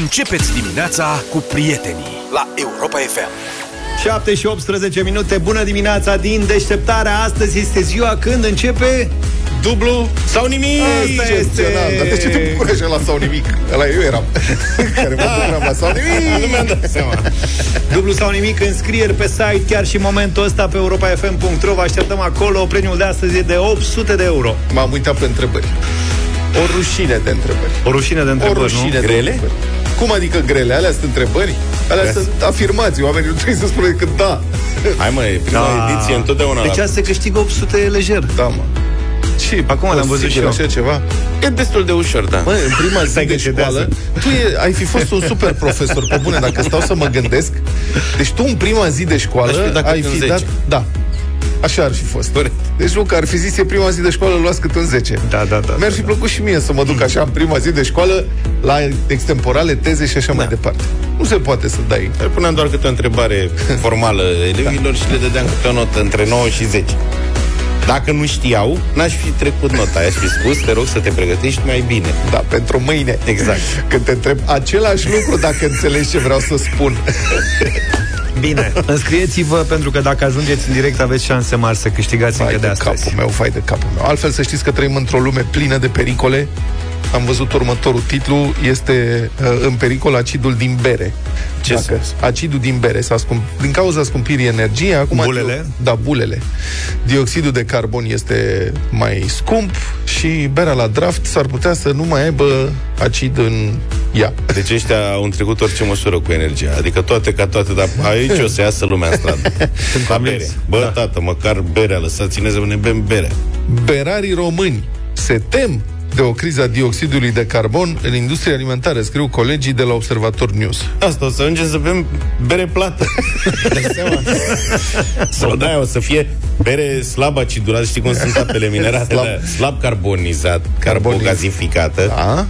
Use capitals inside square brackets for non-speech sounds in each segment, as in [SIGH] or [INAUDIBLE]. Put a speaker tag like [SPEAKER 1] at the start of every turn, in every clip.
[SPEAKER 1] Începeți dimineața cu prietenii la Europa FM.
[SPEAKER 2] 7 și 18 minute, bună dimineața din deșteptarea. Astăzi este ziua când începe
[SPEAKER 3] dublu sau nimic.
[SPEAKER 2] Asta este.
[SPEAKER 4] Dar de ce te bucuri așa la sau nimic? Ăla eu eram. [LAUGHS] Care mă bucuram la sau nimic. [LAUGHS]
[SPEAKER 3] Nu mi-am dat seama.
[SPEAKER 2] Dublu sau nimic, înscrieri pe site chiar și în momentul ăsta pe europafm.ro. Vă așteptăm acolo. Premiul de astăzi e de 800 de euro.
[SPEAKER 4] M-am uitat pe întrebări. O rușine de întrebări.
[SPEAKER 2] O rușine de
[SPEAKER 4] O
[SPEAKER 2] întrebări,
[SPEAKER 4] rușine
[SPEAKER 2] nu?
[SPEAKER 4] de
[SPEAKER 3] Grele?
[SPEAKER 4] întrebări. Cum adică grele? Alea sunt întrebări? Alea sunt afirmații. Oamenii nu trebuie să spună decât da.
[SPEAKER 3] Hai mă, e prima
[SPEAKER 2] Da.
[SPEAKER 3] ediție întotdeauna
[SPEAKER 2] Deci
[SPEAKER 3] la...
[SPEAKER 2] asta se câștigă 800 lejer.
[SPEAKER 4] Da, mă. Și
[SPEAKER 2] Acum l-am văzut și eu.
[SPEAKER 4] așa ceva?
[SPEAKER 3] E destul de ușor, da.
[SPEAKER 4] Mă, în prima zi
[SPEAKER 2] Stai
[SPEAKER 4] de
[SPEAKER 2] că cedează.
[SPEAKER 4] școală, tu e, ai fi fost un super profesor, pe bune, dacă stau să mă gândesc. Deci tu în prima zi de
[SPEAKER 3] Aș
[SPEAKER 4] școală
[SPEAKER 3] fi dat
[SPEAKER 4] ai
[SPEAKER 3] cât în
[SPEAKER 4] fi
[SPEAKER 3] 10.
[SPEAKER 4] dat... Da. Așa ar fi fost.
[SPEAKER 3] Corect.
[SPEAKER 4] Deci nu, că ar fi zis, e prima zi de școală, luați cât în 10.
[SPEAKER 2] Da, da, da.
[SPEAKER 4] Mi-ar
[SPEAKER 2] da,
[SPEAKER 4] fi
[SPEAKER 2] da.
[SPEAKER 4] plăcut și mie să mă duc așa în prima zi de școală la extemporale, teze și așa mai departe. Nu se poate să dai.
[SPEAKER 3] Le puneam doar câte o întrebare [LAUGHS] formală elevilor și le dădeam câte o notă între 9 și 10. Dacă nu știau, n-aș fi trecut nota. I-aș fi spus, te rog să te pregătești mai bine.
[SPEAKER 4] Da, pentru mâine.
[SPEAKER 3] Exact.
[SPEAKER 4] Când te întreb același lucru, dacă înțelegi ce vreau să spun. [LAUGHS]
[SPEAKER 2] Bine, [LAUGHS] înscrieți-vă pentru că dacă ajungeți în direct aveți șanse mari să câștigați
[SPEAKER 4] Fai
[SPEAKER 2] încă de
[SPEAKER 4] de
[SPEAKER 2] astăzi.
[SPEAKER 4] capul meu, fai de capul meu. Altfel să știți că trăim într-o lume plină de pericole. Am văzut următorul titlu, este uh, în pericol acidul din bere.
[SPEAKER 3] Ce
[SPEAKER 4] Dacă,
[SPEAKER 3] sens?
[SPEAKER 4] acidul din bere s-a scump, din cauza scumpirii energiei, acum
[SPEAKER 2] Bulele?
[SPEAKER 4] Da, bulele. Dioxidul de carbon este mai scump și berea la draft s-ar putea să nu mai aibă acid în ea.
[SPEAKER 3] Deci ăștia au întrecut orice măsură cu energia. Adică toate ca toate, dar aici o să iasă lumea în stradă. [LAUGHS] La bere. Bă, da. tată, măcar berea, lăsați-ne să ne bem berea.
[SPEAKER 4] Berarii români se tem de o criză a dioxidului de carbon în industria alimentară, scriu colegii de la Observator News.
[SPEAKER 3] Asta o să ajungem să bem bere plată. [LAUGHS] Dai seama? [LAUGHS] Sau da, o să fie bere slab acidurat, știi cum sunt apele minerale,
[SPEAKER 4] Slab.
[SPEAKER 3] slab, slab carbonizat, carbogazificată,
[SPEAKER 4] A?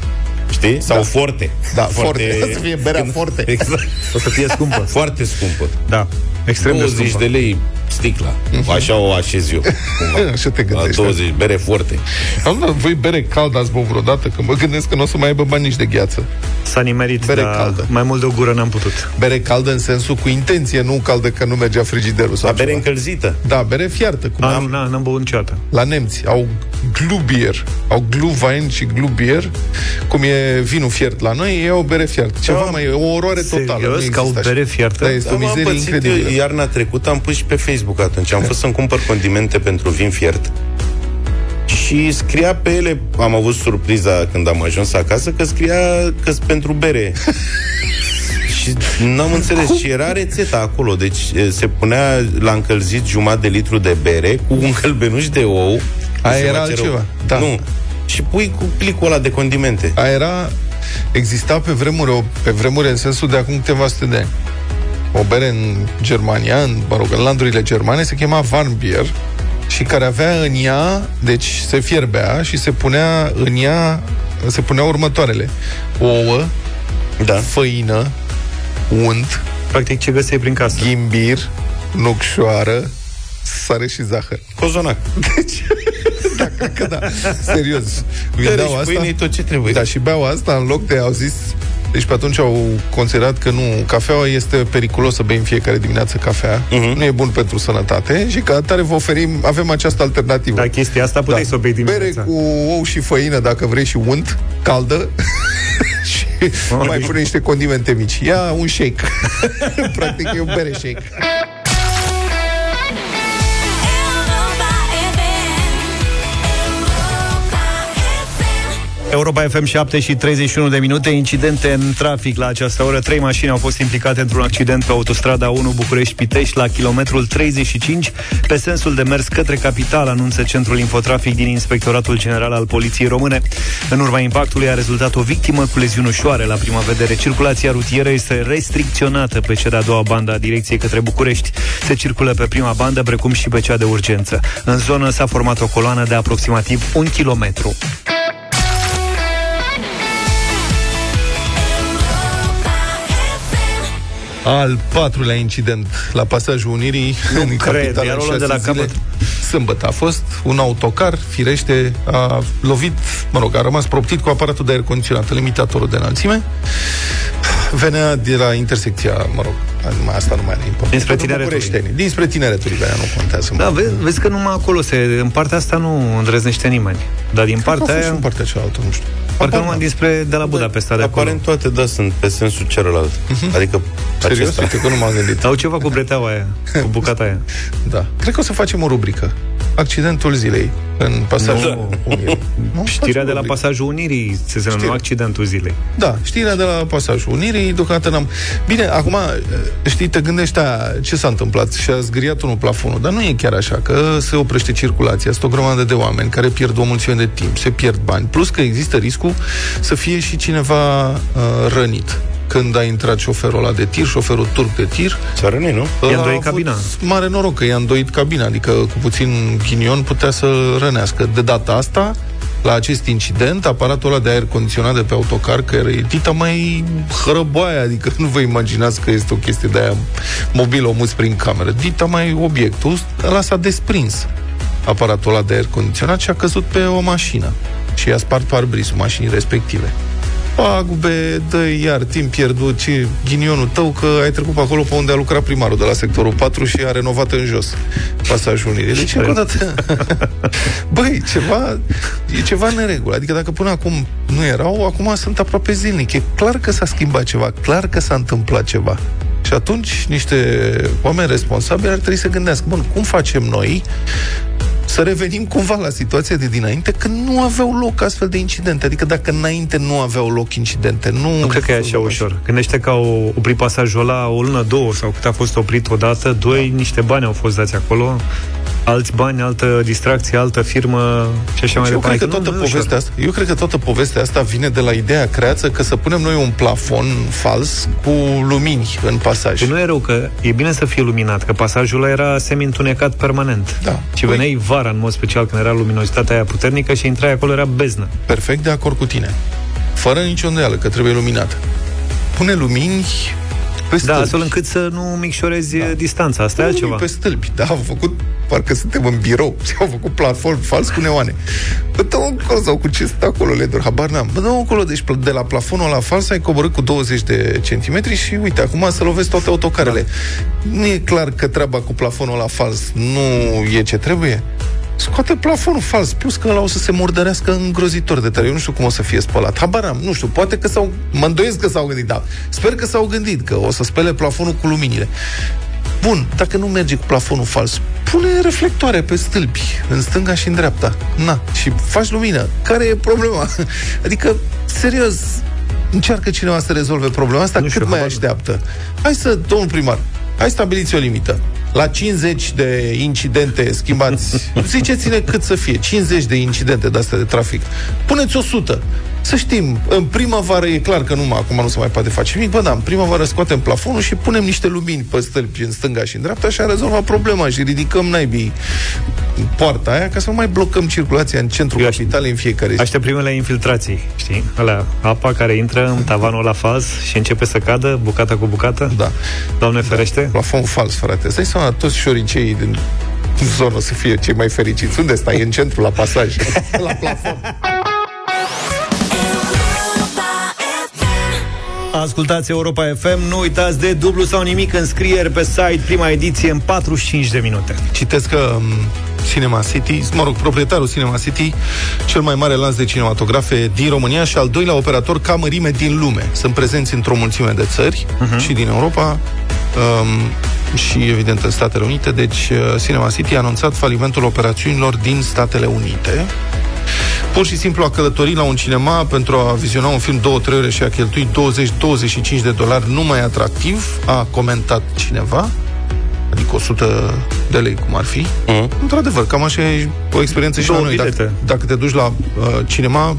[SPEAKER 3] Știi? Sau
[SPEAKER 4] Da.
[SPEAKER 3] forte.
[SPEAKER 4] Da, forte. O să fie berea forte. [LAUGHS]
[SPEAKER 3] Exact.
[SPEAKER 2] O să fie scumpă.
[SPEAKER 3] Foarte scumpă.
[SPEAKER 2] Da, extrem de
[SPEAKER 3] 20
[SPEAKER 2] scumpă.
[SPEAKER 3] de lei sticla. Așa o așez eu. cumva. [LAUGHS]
[SPEAKER 4] Așa te
[SPEAKER 3] La
[SPEAKER 4] gândești.
[SPEAKER 3] 20, bere forte.
[SPEAKER 4] Am dat voi bere caldă ați băut vreodată? Că mă gândesc că nu o să mai aibă bani nici de gheață.
[SPEAKER 2] S-a nimerit,
[SPEAKER 4] Bere
[SPEAKER 2] dar
[SPEAKER 4] caldă.
[SPEAKER 2] mai mult de o gură n-am putut.
[SPEAKER 4] Bere caldă în sensul cu intenție, nu caldă că nu mergea frigiderul sau
[SPEAKER 3] La bere
[SPEAKER 4] ceva.
[SPEAKER 3] încălzită.
[SPEAKER 4] Da, bere fiartă. Cum
[SPEAKER 2] A,
[SPEAKER 4] am
[SPEAKER 2] nu, n- n-am băut niciodată.
[SPEAKER 4] la nemți. Au Glubier. Au Glühwein și Glubier. Cum e vinul fiert la noi, e o bere fiartă. Ceva
[SPEAKER 3] Da.
[SPEAKER 4] mai e o oroare totală.
[SPEAKER 2] Serios?
[SPEAKER 4] nu
[SPEAKER 2] Ca o
[SPEAKER 4] există așa.
[SPEAKER 2] bere fiartă?
[SPEAKER 4] Da, este o
[SPEAKER 3] Da, m-am
[SPEAKER 4] mizerie
[SPEAKER 3] pățit
[SPEAKER 4] incredibilă.
[SPEAKER 3] eu iarna trecută, am pus și pe Facebook atunci. Am fost să-mi cumpăr condimente pentru vin fiert. Și scria pe ele, am avut surpriza când am ajuns acasă, că scria că pentru bere. [LAUGHS] și n-am înțeles și era rețeta acolo. Deci e, se punea la încălzit jumătate de litru de bere cu un călbenuș de ou.
[SPEAKER 4] Aia
[SPEAKER 3] Se
[SPEAKER 4] era
[SPEAKER 3] face rău.
[SPEAKER 4] altceva. Da.
[SPEAKER 3] Nu. Și pui cu plicul ăla de condimente.
[SPEAKER 4] A era... Exista pe vremuri, o, pe vremuri în sensul de acum câteva sute de ani. O bere în Germania, în, mă rog, în landurile germane, se chema Warnbier și care avea în ea, deci se fierbea și se punea în ea, se punea următoarele. Ouă,
[SPEAKER 3] Da.
[SPEAKER 4] făină, unt,
[SPEAKER 2] Practic ce găseai prin casă.
[SPEAKER 4] ghimbir, nucșoară, sare și zahăr.
[SPEAKER 3] Cozonac.
[SPEAKER 4] Deci, [LAUGHS] da, cred că da. Serios.
[SPEAKER 3] Bere
[SPEAKER 4] Vindeau
[SPEAKER 3] și
[SPEAKER 4] asta.
[SPEAKER 3] pâine e tot ce trebuie.
[SPEAKER 4] Da, și beau asta în loc de, au zis, deci pe atunci au considerat că nu, cafeaua este periculos să bei în fiecare dimineață cafea,
[SPEAKER 3] Mhm.
[SPEAKER 4] nu e bun pentru sănătate și ca atare vă oferim, avem această alternativă.
[SPEAKER 2] Da, chestia asta puteai să o bei
[SPEAKER 4] Bere
[SPEAKER 2] dimineața.
[SPEAKER 4] cu ou și făină, dacă vrei, și unt, caldă, [LAUGHS] și mai pune niște condimente mici. Ia un shake. [LAUGHS] Practic e un bere shake.
[SPEAKER 2] Europa FM 7 și 31 de minute. Incidente în trafic la această oră. Trei mașini au fost implicate într-un accident Pe autostrada 1 București-Pitești La kilometrul 35 Pe sensul de mers către capital Anunță Centrul Infotrafic din Inspectoratul General al Poliției Române. În urma impactului a rezultat o victimă Cu leziuni ușoare. La prima vedere Circulația rutieră este restricționată Pe cea de-a doua bandă a direcției către București. Se circulă pe prima bandă Precum și pe cea de urgență. În zonă s-a format o coloană de aproximativ un kilometru
[SPEAKER 4] Al patrulea incident la pasajul Unirii
[SPEAKER 2] Nu
[SPEAKER 4] în
[SPEAKER 2] cred,
[SPEAKER 4] capitală
[SPEAKER 2] iar
[SPEAKER 4] în
[SPEAKER 2] o luăm de
[SPEAKER 4] șase
[SPEAKER 2] la
[SPEAKER 4] zile.
[SPEAKER 2] capăt.
[SPEAKER 4] Sâmbătă a fost un autocar, firește, a lovit, mă rog, a rămas proptit cu aparatul de aer condiționat, limitatorul de înălțime. Venea de la intersecția, mă rog, numai asta nu mai are importanță.
[SPEAKER 2] Dinspre
[SPEAKER 4] Pentru
[SPEAKER 2] Tineretului.
[SPEAKER 4] bucureștenii. Dinspre tineretului venea, nu contează.
[SPEAKER 2] Da,
[SPEAKER 4] mă.
[SPEAKER 2] vezi, vezi că numai acolo se, în partea asta nu îndrăznește nimeni. Dar din
[SPEAKER 4] Cred că a
[SPEAKER 2] partea
[SPEAKER 4] fost și
[SPEAKER 2] aia,
[SPEAKER 4] în partea cealaltă, nu știu.
[SPEAKER 2] Parcă
[SPEAKER 4] Habar
[SPEAKER 2] numai
[SPEAKER 4] n-am.
[SPEAKER 2] dinspre de la Budapesta de acolo.
[SPEAKER 3] Aparent toate, da, sunt pe sensul celălalt. Adică
[SPEAKER 4] Serios?
[SPEAKER 3] acesta.
[SPEAKER 4] Uite că nu m-am gândit.
[SPEAKER 2] Au ceva cu breteaua aia, cu bucata aia.
[SPEAKER 4] Da. Cred că o să facem o rubrică. Accidentul zilei în pasajul [LAUGHS]
[SPEAKER 2] Nu.
[SPEAKER 4] Unirii. Nu?
[SPEAKER 2] Știrea
[SPEAKER 4] Facem
[SPEAKER 2] de
[SPEAKER 4] o
[SPEAKER 2] la
[SPEAKER 4] rubrică.
[SPEAKER 2] pasajul Unirii se semnă
[SPEAKER 4] Știre.
[SPEAKER 2] accidentul zilei.
[SPEAKER 4] Da, știrea de la pasajul Unirii, deocamdată n-am... Bine, acum, știi, te gândești a, ce s-a întâmplat și a zgriat unul plafonul, dar nu e chiar așa, că se oprește circulația, sunt o grămadă de oameni care pierd o mulțime de timp, se pierd bani, plus că există riscul să fie și cineva uh, rănit. Când a intrat șoferul ăla de tir, șoferul turc de tir,
[SPEAKER 3] S-a rănit, nu?
[SPEAKER 2] I-a
[SPEAKER 4] ăla
[SPEAKER 2] îndoit
[SPEAKER 4] a avut
[SPEAKER 2] cabina.
[SPEAKER 4] Mare noroc că i-a îndoit cabina, adică cu puțin ghinion putea să rănească. De data asta, la acest incident, aparatul ăla de aer condiționat de pe autocar, care e dita mai hărăboaia, adică [LAUGHS] nu vă imaginați că este o chestie de aia mobilă, omus prin cameră. Dita mai obiectul, ăla s-a desprins aparatul ăla de aer condiționat și a căzut pe o mașină și i-a spart parbrisul mașinii respective. Pagube, dă iar timp pierdut, ce ghinionul tău că ai trecut pe acolo pe unde a lucrat primarul de la sectorul 4 și a renovat în jos pasajul Unirii. Deci, încă o dată, [LAUGHS] băi, ceva, e ceva în neregulă. Adică dacă până acum nu erau, acum sunt aproape zilnic. E clar că s-a schimbat ceva, clar că s-a întâmplat ceva. Și atunci niște oameni responsabili ar trebui să gândească, bun, cum facem noi să revenim cumva la situația de dinainte, când nu aveau loc astfel de incidente. Adică dacă înainte nu aveau loc incidente, nu...
[SPEAKER 2] Nu cred că e așa ușor. Gândește că au oprit pasajul ăla o lună, două sau cât a fost oprit odată. Doi, niște bani au fost dați acolo. Alți bani, altă distracție, altă firmă și așa mai
[SPEAKER 4] eu
[SPEAKER 2] departe.
[SPEAKER 4] cred că
[SPEAKER 2] Nu,
[SPEAKER 4] toată
[SPEAKER 2] nu e ușor.
[SPEAKER 4] povestea asta, eu cred că toată povestea asta vine de la ideea creață că să punem noi un plafon fals cu lumini în pasaj.
[SPEAKER 2] Păi nu e rău, că e bine să fie luminat, că pasajul ăla era semi-întunecat permanent.
[SPEAKER 4] Da.
[SPEAKER 2] Și veneai vara, în mod special, când era luminozitatea aia puternică și intrai acolo, era beznă.
[SPEAKER 4] Perfect de acord cu tine. Fără nicio îndoială că trebuie luminat. Pune lumini pe
[SPEAKER 2] Da,
[SPEAKER 4] stâlpi.
[SPEAKER 2] astfel încât să nu micșorezi da. distanța. Asta e
[SPEAKER 4] Lumini
[SPEAKER 2] altceva.
[SPEAKER 4] pe stâlpi. Da, au făcut, parcă suntem în birou [LAUGHS] și au făcut plafon fals cu neoane. Bă, dă încolo sau cu ce stă acolo, Ledor, habar n-am. Bă, dă încolo, deci de la plafonul la fals ai coborât cu 20 de centimetri și uite, acum să lovesc toate autocarele. Da. Nu e clar că treaba cu plafonul la fals nu e ce trebuie? Scoate plafonul fals, plus că ăla o să se murdărească îngrozitor de tare. Eu nu știu cum o să fie spălat. Habar am, nu știu, poate că s-au... Mă îndoiesc că s-au gândit, da. Sper că s-au gândit că o să spele plafonul cu luminile. Bun, dacă nu merge cu plafonul fals, pune reflectoare pe stâlpi, în stânga și în dreapta. Na, și faci lumină. Care e problema? [LAUGHS] Adică, serios, încearcă cineva să rezolve problema asta,
[SPEAKER 2] Nu
[SPEAKER 4] cât
[SPEAKER 2] știu,
[SPEAKER 4] mai
[SPEAKER 2] habar nu.
[SPEAKER 4] așteaptă. Hai să, domnul primar, hai stabiliți o limită. La 50 de incidente schimbați, [LAUGHS] ziceți-ne cât să fie, 50 de incidente de astea de trafic. Puneți 100. Să știm, în primăvară e clar că nu, acum nu se mai poate face nimic, bă, da, în primăvară scoatem plafonul și punem niște lumini pe stâlpi în stânga și în dreapta și a rezolvat problema și ridicăm naibii poarta aia ca să nu mai blocăm circulația în centrul
[SPEAKER 2] Eu aș-
[SPEAKER 4] capitalei în fiecare zi.
[SPEAKER 2] Aștept primele infiltrații, știi? Alea, apa care intră în tavanul la faz și începe să cadă, bucată cu bucată.
[SPEAKER 4] Da.
[SPEAKER 2] Doamne ferește.
[SPEAKER 4] Plafon fals, frate. Stai seama, toți șoriceii din zonă să fie cei mai fericiți. Unde stai? În centru, la pasaj. [LAUGHS] la plafon.
[SPEAKER 2] Ascultați Europa FM, nu uitați de dublu sau nimic înscrieri pe site, prima ediție în 45 de minute.
[SPEAKER 4] Citesc că um, Cinema City, mă rog, proprietarul Cinema City, cel mai mare lanț de cinematografe din România și al doilea operator ca mărime din lume. Sunt prezenți într-o mulțime de țări uh-huh. și din Europa um, și, evident, în Statele Unite. Deci, uh, Cinema City a anunțat falimentul operațiunilor din Statele Unite. Pur și simplu a călătorit la un cinema pentru a viziona un film două, trei ore și a cheltuit 20-25 de dolari numai atractiv, a comentat cineva, adică 100 de lei, cum ar fi.
[SPEAKER 3] Mhm.
[SPEAKER 4] Într-adevăr, cam așa e o experiență și la
[SPEAKER 2] Două
[SPEAKER 4] noi. Dacă,
[SPEAKER 2] bilete.
[SPEAKER 4] dacă te duci la uh, cinema,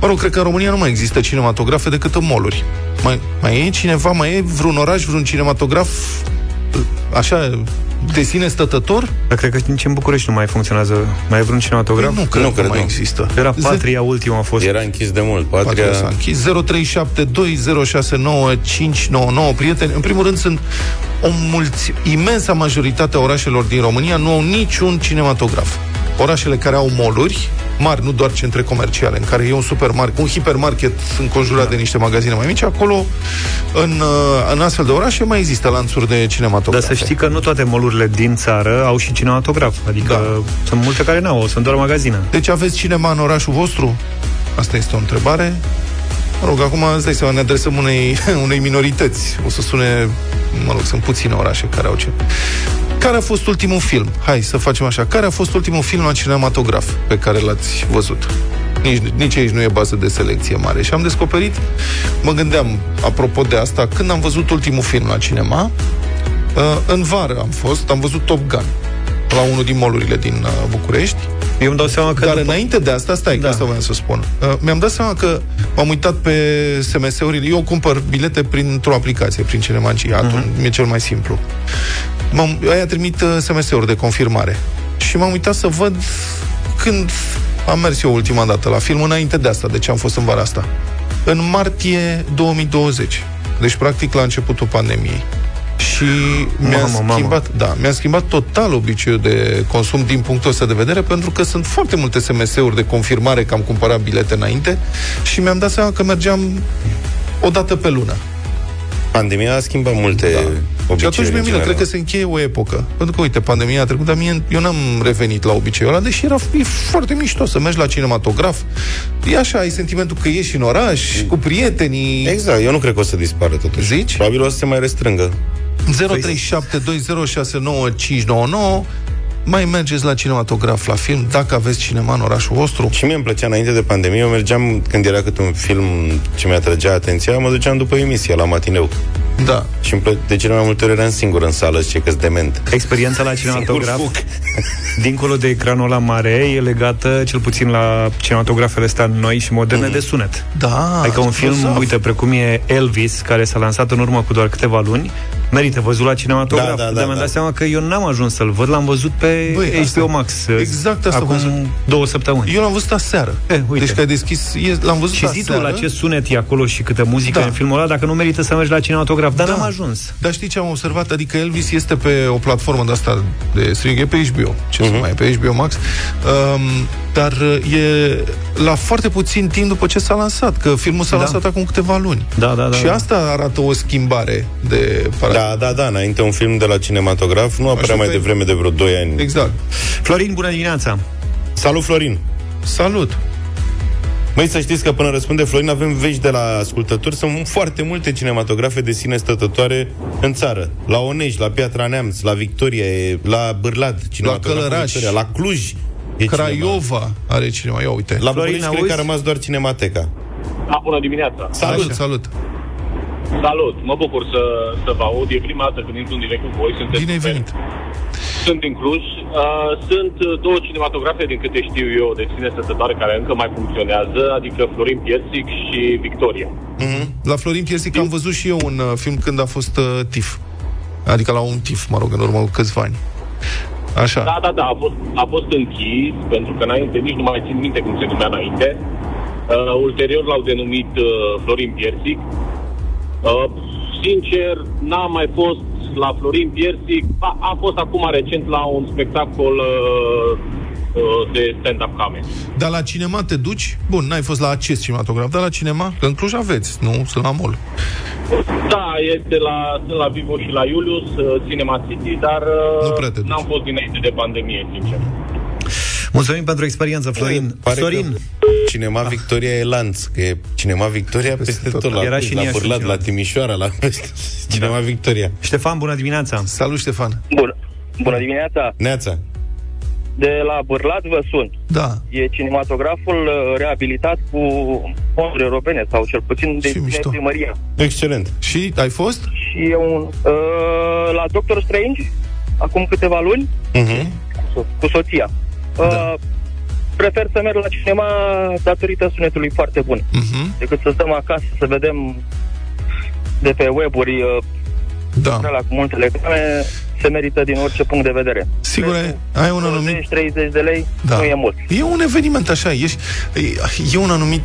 [SPEAKER 4] mă rog, cred că în România nu mai există cinematografe decât în moluri. Mai, mai e cineva, mai e vreun oraș, vreun cinematograf uh, așa de sine stătător?
[SPEAKER 2] Dar cred că nici în București nu mai funcționează. Mai e vreun cinematograf?
[SPEAKER 4] Nu cred
[SPEAKER 3] Nu
[SPEAKER 4] că
[SPEAKER 3] cred,
[SPEAKER 4] mai
[SPEAKER 3] nu.
[SPEAKER 4] există.
[SPEAKER 2] Era
[SPEAKER 4] Ze-
[SPEAKER 2] Patria ultima a fost.
[SPEAKER 3] Era închis de mult.
[SPEAKER 4] Patria s-a
[SPEAKER 3] Patria...
[SPEAKER 4] închis 0372069599 Prieteni, în primul rând sunt o mulți, imensa majoritate a orașelor din România nu au niciun cinematograf. Orașele care au moluri mari, nu doar centre comerciale, în care e un supermarket, un hipermarket înconjurat da. de niște magazine mai mici, acolo, în, uh, în astfel de orașe, mai există lanțuri de cinematografe.
[SPEAKER 2] Dar să știi că nu toate molurile din țară au și cinematograf. Adică da. sunt multe care n-au, sunt doar magazine.
[SPEAKER 4] Deci aveți cinema în orașul vostru? Asta este o întrebare. Mă rog, acum îți dai seama, ne adresăm unei, [LAUGHS] unei minorități. O să sune, mă rog, sunt puține orașe care au ce. Care a fost ultimul film? Hai să facem așa. Care a fost ultimul film la cinematograf pe care l-ați văzut? Nici, nici aici nu e bază de selecție mare. Și am descoperit, mă gândeam, apropo de asta, când am văzut ultimul film la cinema, uh, în vară am fost, am văzut Top Gun la unul din molurile din uh, București.
[SPEAKER 2] Eu îmi dau seama că...
[SPEAKER 4] Dar după... înainte de asta, stai, da. că asta voiam să spun. Uh, mi-am dat seama că m-am uitat pe SMS-urile. Eu cumpăr bilete printr-o aplicație, prin Cinemagia. Uh-huh. Atunci e cel mai simplu. M-am, aia trimit uh, SMS-uri de confirmare. Și m-am uitat să văd când am mers eu ultima dată la film, înainte de asta, de ce am fost în vara asta. În martie 2020. Deci, practic, la începutul pandemiei și mi-a mamă, schimbat, mamă. da, mi-a schimbat total obiceiul de consum din punctul ăsta de vedere, pentru că sunt foarte multe SMS-uri de confirmare că am cumpărat bilete înainte și mi-am dat seama că mergeam o dată pe lună.
[SPEAKER 3] Pandemia a schimbat multe da.
[SPEAKER 4] Și atunci, mie, cred că se încheie o epocă. Pentru că, uite, pandemia a trecut, dar mie, eu n-am revenit la obiceiul ăla, deși era e foarte mișto să mergi la cinematograf. E așa, ai sentimentul că ieși în oraș, cu prietenii.
[SPEAKER 3] Exact, eu nu cred că o să dispară totuși.
[SPEAKER 4] Zici?
[SPEAKER 3] Probabil o să se mai restrângă.
[SPEAKER 4] 0372069599 mai mergeți la cinematograf, la film, dacă aveți cinema în orașul vostru?
[SPEAKER 3] Și mie îmi plăcea înainte de pandemie, eu mergeam când era cât un film ce mi-atrăgea atenția, mă duceam după emisie la matineu.
[SPEAKER 4] Da.
[SPEAKER 3] Și îmi plă- de cele mai multe ori eram singur în sală, ce că dement.
[SPEAKER 2] Experiența la cinematograf, [LAUGHS] dincolo de ecranul la mare, e legată, cel puțin la cinematografele astea noi și moderne, mm. de sunet.
[SPEAKER 4] Da.
[SPEAKER 2] Adică un film,
[SPEAKER 4] grozav.
[SPEAKER 2] uite, precum e Elvis, care s-a lansat în urmă cu doar câteva luni, merită văzut la cinematograf.
[SPEAKER 3] Da, da,
[SPEAKER 2] Dar
[SPEAKER 3] da,
[SPEAKER 2] mi-am
[SPEAKER 3] da.
[SPEAKER 2] dat seama că eu n-am ajuns să-l văd, l-am văzut pe
[SPEAKER 4] Băi,
[SPEAKER 2] HBO
[SPEAKER 4] asta-
[SPEAKER 2] Max.
[SPEAKER 4] exact asta
[SPEAKER 2] acum
[SPEAKER 4] vreau să-
[SPEAKER 2] două săptămâni.
[SPEAKER 4] Eu l-am văzut aseară.
[SPEAKER 2] Eh, uite.
[SPEAKER 4] Deci că ai deschis, e, l-am văzut
[SPEAKER 2] Și zi tu
[SPEAKER 4] aseară.
[SPEAKER 2] la ce sunet e acolo și câtă muzică
[SPEAKER 4] Da.
[SPEAKER 2] da. în filmul ăla, dacă nu merită să mergi la cinematograf. Dar
[SPEAKER 4] Da.
[SPEAKER 2] n-am ajuns.
[SPEAKER 4] Dar știi ce am observat? Adică Elvis este pe o platformă de asta de streaming, e pe HBO, ce uh-huh. să mai e, pe HBO Max, um, dar e la foarte puțin timp după ce s-a lansat, că filmul s-a
[SPEAKER 2] Da.
[SPEAKER 4] lansat acum câteva luni.
[SPEAKER 2] Da, da, da.
[SPEAKER 4] Și asta arată o schimbare de paradigmă.
[SPEAKER 3] Da, da, da, înainte un film de la cinematograf nu apărea mai
[SPEAKER 4] Ajută-
[SPEAKER 3] devreme de vreo 2 ani.
[SPEAKER 4] Exact.
[SPEAKER 2] Florin, bună dimineața!
[SPEAKER 3] Salut, Florin!
[SPEAKER 4] Salut!
[SPEAKER 3] Măi, să știți că până răspunde Florin avem vești de la ascultători. Sunt foarte multe cinematografe de sine stătătoare în țară. La Onești, la Piatra Neamț, la Victoria, e- la Bârlad, cinematograful
[SPEAKER 4] Călăraș.
[SPEAKER 3] Victoria, la Cluj. E cinema.
[SPEAKER 4] Craiova are cineva, ia uite.
[SPEAKER 3] La
[SPEAKER 2] Florin,
[SPEAKER 3] București cred
[SPEAKER 2] auzi?
[SPEAKER 3] că a rămas doar Cinemateca.
[SPEAKER 5] Da, bună dimineața.
[SPEAKER 4] salut, salut.
[SPEAKER 5] Salut, mă bucur să, să vă aud. E prima dată când intru în direct cu voi. Sunteți
[SPEAKER 4] Bine ai
[SPEAKER 5] super.
[SPEAKER 4] venit.
[SPEAKER 5] Sunt din Cluj. Uh, sunt uh, două cinematografe, din câte știu eu, de sine stătătoare care încă mai funcționează, adică Florin Piersic și Victoria.
[SPEAKER 4] Mm-hmm. La Florin Piersic am văzut și eu un uh, film când a fost uh, TIF. Adică la un TIF, mă rog, în urmă cu câțiva ani. Așa.
[SPEAKER 5] Da, da, da, a fost, a fost închis, pentru că înainte nici nu mai țin minte cum se numea înainte. Uh, ulterior l-au denumit uh, Florin Piersic. Uh, sincer, n-am mai fost la Florin Piersic. A, am fost acum recent la un spectacol uh, uh, de stand-up comedy.
[SPEAKER 4] Dar la cinema te duci? Bun, n-ai fost la acest cinematograf, dar la cinema? Că în Cluj aveți, nu? Sunt la mall.
[SPEAKER 5] Da, este la, sunt la Vivo și la Iulius, uh, Cinema City, dar uh,
[SPEAKER 4] Nu prea te duci.
[SPEAKER 5] n-am fost dinainte de pandemie, sincer.
[SPEAKER 2] Mulțumim pentru experiență, Florin.
[SPEAKER 3] Pare
[SPEAKER 2] Sorin,
[SPEAKER 3] că Cinema Victoria e lanț, că e Cinema Victoria peste tot, la,
[SPEAKER 2] Era
[SPEAKER 3] Cluj,
[SPEAKER 2] și în
[SPEAKER 3] la
[SPEAKER 2] Iași
[SPEAKER 3] Bârlad,
[SPEAKER 2] un
[SPEAKER 3] la
[SPEAKER 2] cinema.
[SPEAKER 3] Timișoara, la Cinema Victoria.
[SPEAKER 2] Ștefan, bună dimineața!
[SPEAKER 4] Salut, Ștefan.
[SPEAKER 6] Bună. Bună dimineața!
[SPEAKER 3] Neața.
[SPEAKER 6] De la Bârlat vă sun.
[SPEAKER 4] Da.
[SPEAKER 6] E cinematograful uh, reabilitat cu fonduri europene, sau cel puțin de
[SPEAKER 4] Ce mișto.
[SPEAKER 6] primăria.
[SPEAKER 3] Excelent.
[SPEAKER 4] Și ai fost?
[SPEAKER 6] Și e un... Uh, la Doctor Strange, acum câteva luni,
[SPEAKER 3] Uh-huh.
[SPEAKER 6] cu, cu soția. Uh,
[SPEAKER 4] Da.
[SPEAKER 6] Prefer să merg la cinema datorită sunetului foarte bun,
[SPEAKER 4] Uh-huh.
[SPEAKER 6] decât să stăm acasă să vedem de pe weburi uh,
[SPEAKER 4] Da.
[SPEAKER 6] alea cu multe reclame, se merită din orice punct de vedere.
[SPEAKER 4] Sigur, ai, ai un anumit...
[SPEAKER 6] 20-30 de lei
[SPEAKER 4] Da.
[SPEAKER 6] nu e mult.
[SPEAKER 4] E un eveniment așa, ești, e, e un anumit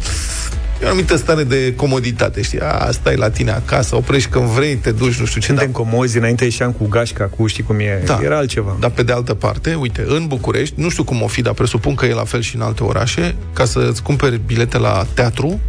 [SPEAKER 4] E o anumită stare de comoditate, știi? A, stai la tine acasă, oprești când vrei, te duci, nu știu ce.
[SPEAKER 2] Suntem da. comozi, înainte ieșeam cu gașca, cu știi cum e,
[SPEAKER 4] Da.
[SPEAKER 2] era altceva.
[SPEAKER 4] Dar pe de altă parte, uite, în București, nu știu cum o fi, dar presupun că e la fel și în alte orașe, ca să-ți cumperi bilete la teatru, uh,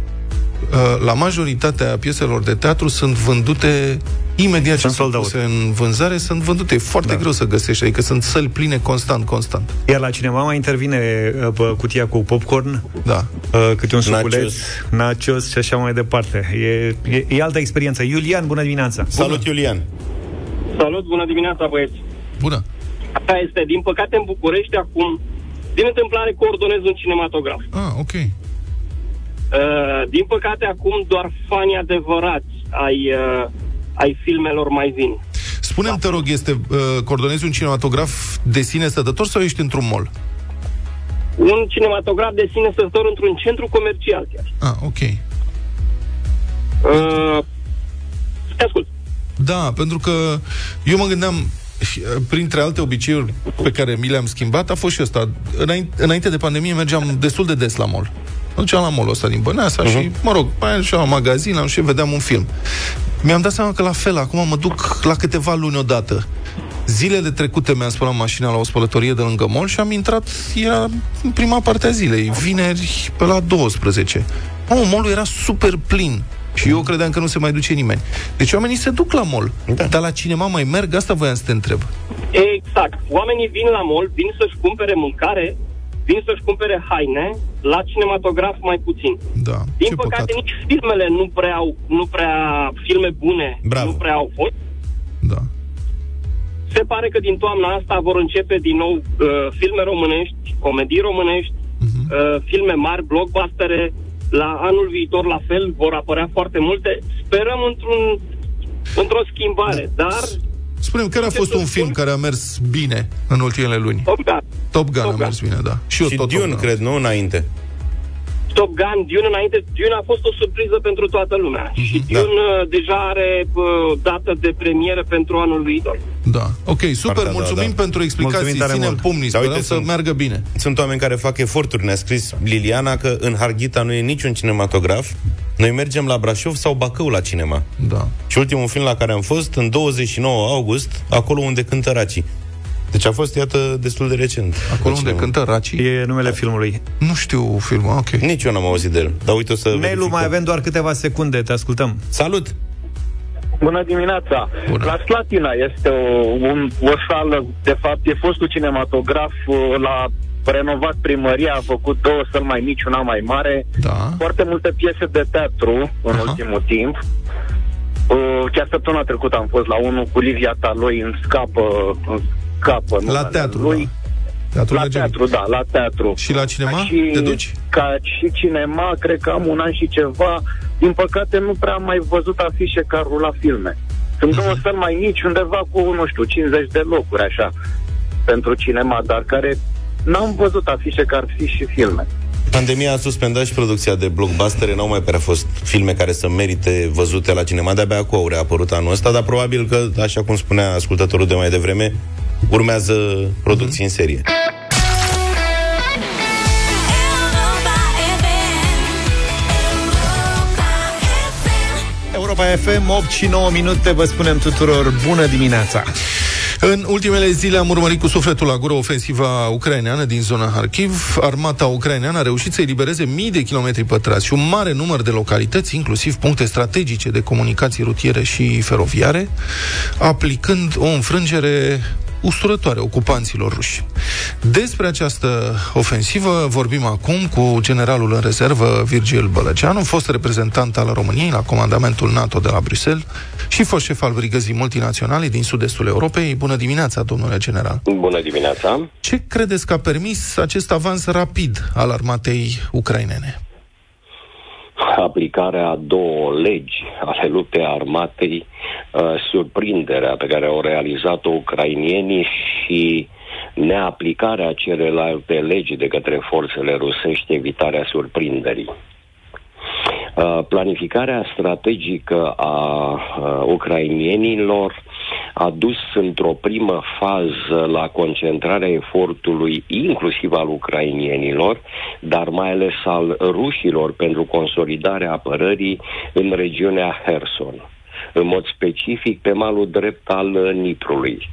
[SPEAKER 4] la majoritatea pieselor de teatru sunt vândute imediat ce
[SPEAKER 2] Sunt
[SPEAKER 4] sunt
[SPEAKER 2] sold out.
[SPEAKER 4] puse în vânzare, sunt vândute. E foarte
[SPEAKER 2] Da.
[SPEAKER 4] greu să găsești, adică sunt săli pline constant, constant.
[SPEAKER 2] Iar la cineva mai intervine uh, pe cutia cu popcorn,
[SPEAKER 4] Da.
[SPEAKER 2] uh, câte un
[SPEAKER 3] Nachos.
[SPEAKER 2] suculeț, nachos și așa mai departe. E, e, e altă experiență. Iulian, bună dimineața!
[SPEAKER 3] Salut, Iulian!
[SPEAKER 6] Salut, bună dimineața, băieți.
[SPEAKER 4] Bună.
[SPEAKER 6] Asta este. Din păcate, în București, acum, din întâmplare, coordonez un cinematograf.
[SPEAKER 4] Ah, ok.
[SPEAKER 6] Uh, din păcate, acum doar fanii adevărați ai, uh, ai filmelor mai vin.
[SPEAKER 4] Spune-mi, te rog, este uh, coordonezi un cinematograf de sine stătător sau ești într-un mall?
[SPEAKER 6] Un cinematograf de sine stătător într-un centru comercial chiar.
[SPEAKER 4] Ah, ok.
[SPEAKER 6] Uh, te ascult.
[SPEAKER 4] Da, pentru că eu mă gândeam, și, uh, printre alte obiceiuri pe care mi le-am schimbat, a fost și ăsta. Înainte, înainte de pandemie mergeam destul de des la mall. Mă duceam la mall ăsta din Băneasa uh-huh. și, mă rog, mai ieșeam la magazin am și vedeam un film. Mi-am dat seama că la fel, acum mă duc la câteva luni odată. Zilele trecute mi-am spălat mașina la o spălătorie de lângă mall și am intrat, era în prima parte a zilei, vineri pe la 12. Mă, mall era super plin. Și eu credeam că nu se mai duce nimeni. Deci oamenii se duc la mall.
[SPEAKER 3] Da.
[SPEAKER 4] Dar la cinema mai merg? Asta voiam să te întreb.
[SPEAKER 6] Exact. Oamenii vin la mall, vin să-și cumpere mâncare, vin să-și cumpere haine, la cinematograf mai puțin.
[SPEAKER 4] Da.
[SPEAKER 6] Din
[SPEAKER 4] Ce
[SPEAKER 6] păcate,
[SPEAKER 4] păcat.
[SPEAKER 6] nici filmele nu prea, au, nu prea filme bune
[SPEAKER 3] Bravo.
[SPEAKER 6] nu prea au fost.
[SPEAKER 4] Da.
[SPEAKER 6] Se pare că din toamna asta vor începe din nou uh, filme românești, comedii românești,
[SPEAKER 4] Mhm.
[SPEAKER 6] uh, filme mari, blockbustere. La anul viitor, la fel, vor apărea foarte multe. Sperăm într-un, într-o schimbare,
[SPEAKER 4] Da.
[SPEAKER 6] dar...
[SPEAKER 4] Spune-mi, care a
[SPEAKER 6] Ce
[SPEAKER 4] fost
[SPEAKER 6] să
[SPEAKER 4] un
[SPEAKER 6] spun?
[SPEAKER 4] film care a mers bine în ultimele luni?
[SPEAKER 6] Top Gun.
[SPEAKER 4] Top Gun
[SPEAKER 6] Top
[SPEAKER 4] a
[SPEAKER 6] Gun.
[SPEAKER 4] mers bine, da. Și eu
[SPEAKER 3] Și
[SPEAKER 4] tot
[SPEAKER 3] Dune,
[SPEAKER 4] Top Gun.
[SPEAKER 3] cred, nu? Înainte.
[SPEAKER 6] Top Gun, Dune înainte, Dune a fost o surpriză pentru toată lumea.
[SPEAKER 4] Mhm,
[SPEAKER 6] Și
[SPEAKER 3] da.
[SPEAKER 6] Dune uh, deja are uh, dată de premieră pentru anul viitor.
[SPEAKER 4] Da. Ok, super,
[SPEAKER 3] Partea, da,
[SPEAKER 4] mulțumim
[SPEAKER 3] da.
[SPEAKER 4] pentru explicații.
[SPEAKER 2] Mulțumim tare
[SPEAKER 4] Ținem
[SPEAKER 2] mult.
[SPEAKER 4] pumnii,
[SPEAKER 3] Da,
[SPEAKER 4] sperăm
[SPEAKER 3] uite,
[SPEAKER 4] să
[SPEAKER 3] sunt-
[SPEAKER 4] meargă bine.
[SPEAKER 3] Sunt oameni care fac eforturi. Ne-a scris Liliana că în Harghita nu e niciun cinematograf. Noi mergem la Brașov sau Bacău la cinema.
[SPEAKER 4] Da.
[SPEAKER 3] Și ultimul film la care am fost, în 29 august, acolo unde cântă Racii. Deci a fost, iată, destul de recent.
[SPEAKER 4] Acolo
[SPEAKER 3] La
[SPEAKER 4] unde
[SPEAKER 3] cinema.
[SPEAKER 4] cântă Raci.
[SPEAKER 2] E numele filmului.
[SPEAKER 4] Nu știu filmul, ok.
[SPEAKER 3] Nici eu n-am auzit de el. Dar uite o să
[SPEAKER 2] Nelu,
[SPEAKER 3] verificăm.
[SPEAKER 2] mai avem doar câteva secunde, te ascultăm.
[SPEAKER 3] Salut!
[SPEAKER 7] Bună dimineața!
[SPEAKER 4] Bună.
[SPEAKER 7] La Slatina este o, un, o sală, de fapt e fostul cinematograf, uh, la renovat primăria, a făcut două săli mai mici, una mai mare,
[SPEAKER 4] Da.
[SPEAKER 7] foarte multe piese de teatru în
[SPEAKER 4] Aha.
[SPEAKER 7] ultimul timp. Uh, Chiar săptămâna trecută am fost la unul cu Livia Taloi în scapă, în scapă
[SPEAKER 4] La
[SPEAKER 7] numele
[SPEAKER 4] teatru,
[SPEAKER 7] lui.
[SPEAKER 4] da. Teatru
[SPEAKER 7] La
[SPEAKER 4] merge
[SPEAKER 7] teatru, da, la teatru.
[SPEAKER 4] Și la cinema?
[SPEAKER 7] Și,
[SPEAKER 4] Te duci?
[SPEAKER 7] Ca și cinema, cred că am un an și ceva. Din păcate, nu prea am mai văzut afișe care rula filme. Sunt două
[SPEAKER 4] Mhm.
[SPEAKER 7] săli mai mici, undeva cu, nu știu, 50 de locuri, așa, pentru cinema, dar care n-am văzut afișe care ar fi și filme.
[SPEAKER 3] Pandemia a suspendat și producția de blockbustere, n-au mai prea fost filme care să merite văzute la cinema, de-abia acum au reapărut anul ăsta, dar probabil că, așa cum spunea ascultătorul de mai devreme, urmează producții în serie.
[SPEAKER 2] Europa FM, 8 și 9 minute, vă spunem tuturor bună dimineața!
[SPEAKER 4] În ultimele zile am urmărit cu sufletul la gură ofensiva ucraineană din zona Kharkiv. Armata ucraineană a reușit să elibereze mii de kilometri pătrați și un mare număr de localități, inclusiv puncte strategice de comunicații rutiere și feroviare, aplicând o înfrângere usturătoare ocupanților ruși. Despre această ofensivă vorbim acum cu generalul în rezervă Virgil Bălăceanu, fost reprezentant al României la comandamentul NATO de la Bruxelles și fost șef al brigăzii multinaționale din sud-estul Europei. Bună dimineața, domnule general!
[SPEAKER 8] Bună dimineața!
[SPEAKER 4] Ce credeți că a permis acest avans rapid al armatei ucrainene?
[SPEAKER 8] Aplicarea a două legi ale luptei armatei, uh, surprinderea pe care au realizat-o ucrainienii și neaplicarea celelalte legi de către forțele rusești, evitarea surprinderii. Uh, Planificarea strategică a uh, ucrainienilor a dus într-o primă fază la concentrarea efortului inclusiv al ucrainienilor, dar mai ales al rușilor pentru consolidarea apărării în regiunea Herson, în mod specific pe malul drept al Niprului.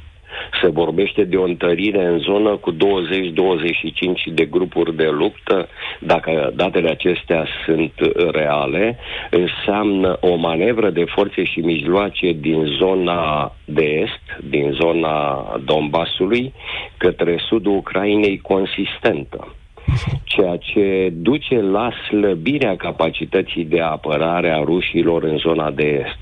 [SPEAKER 8] Se vorbește de o întărire în zonă cu 20-25 de grupuri de luptă. Dacă datele acestea sunt reale, înseamnă o manevră de forțe și mijloace din zona de est, din zona Donbasului, către sudul Ucrainei consistentă ceea ce duce la slăbirea capacității de apărare a rușilor în zona de est.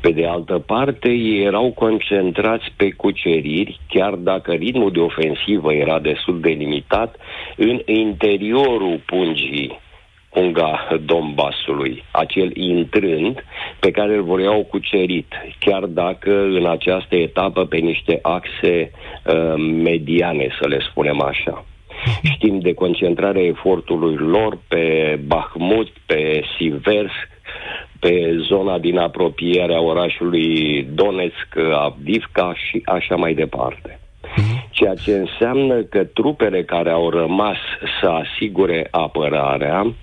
[SPEAKER 8] Pe de altă parte, ei erau concentrați pe cuceriri, chiar dacă ritmul de ofensivă era destul de limitat, în interiorul pungii punga Donbasului, acel intrând pe care îl vreau cucerit, chiar dacă în această etapă pe niște axe uh, mediane, să le spunem așa. Știm de concentrarea efortului lor pe Bahmut, pe Siversk, pe zona din apropierea orașului Donetsk, Avdivka și așa mai departe. Mhm. Ceea ce înseamnă că trupele care au rămas să asigure apărarea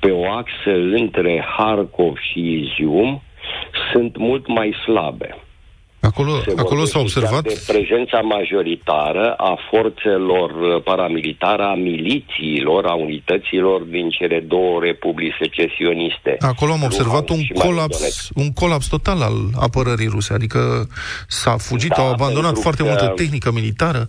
[SPEAKER 8] pe o axă între Harkov și Izium sunt mult mai slabe.
[SPEAKER 4] Acolo, acolo s-a observat...
[SPEAKER 8] De prezența majoritară a forțelor uh, paramilitare, a milițiilor, a unităților din cele două republici secesioniste.
[SPEAKER 4] Acolo am observat un colaps, un colaps total al apărării ruse, adică s-a fugit, da, au abandonat foarte că... multă tehnică militară.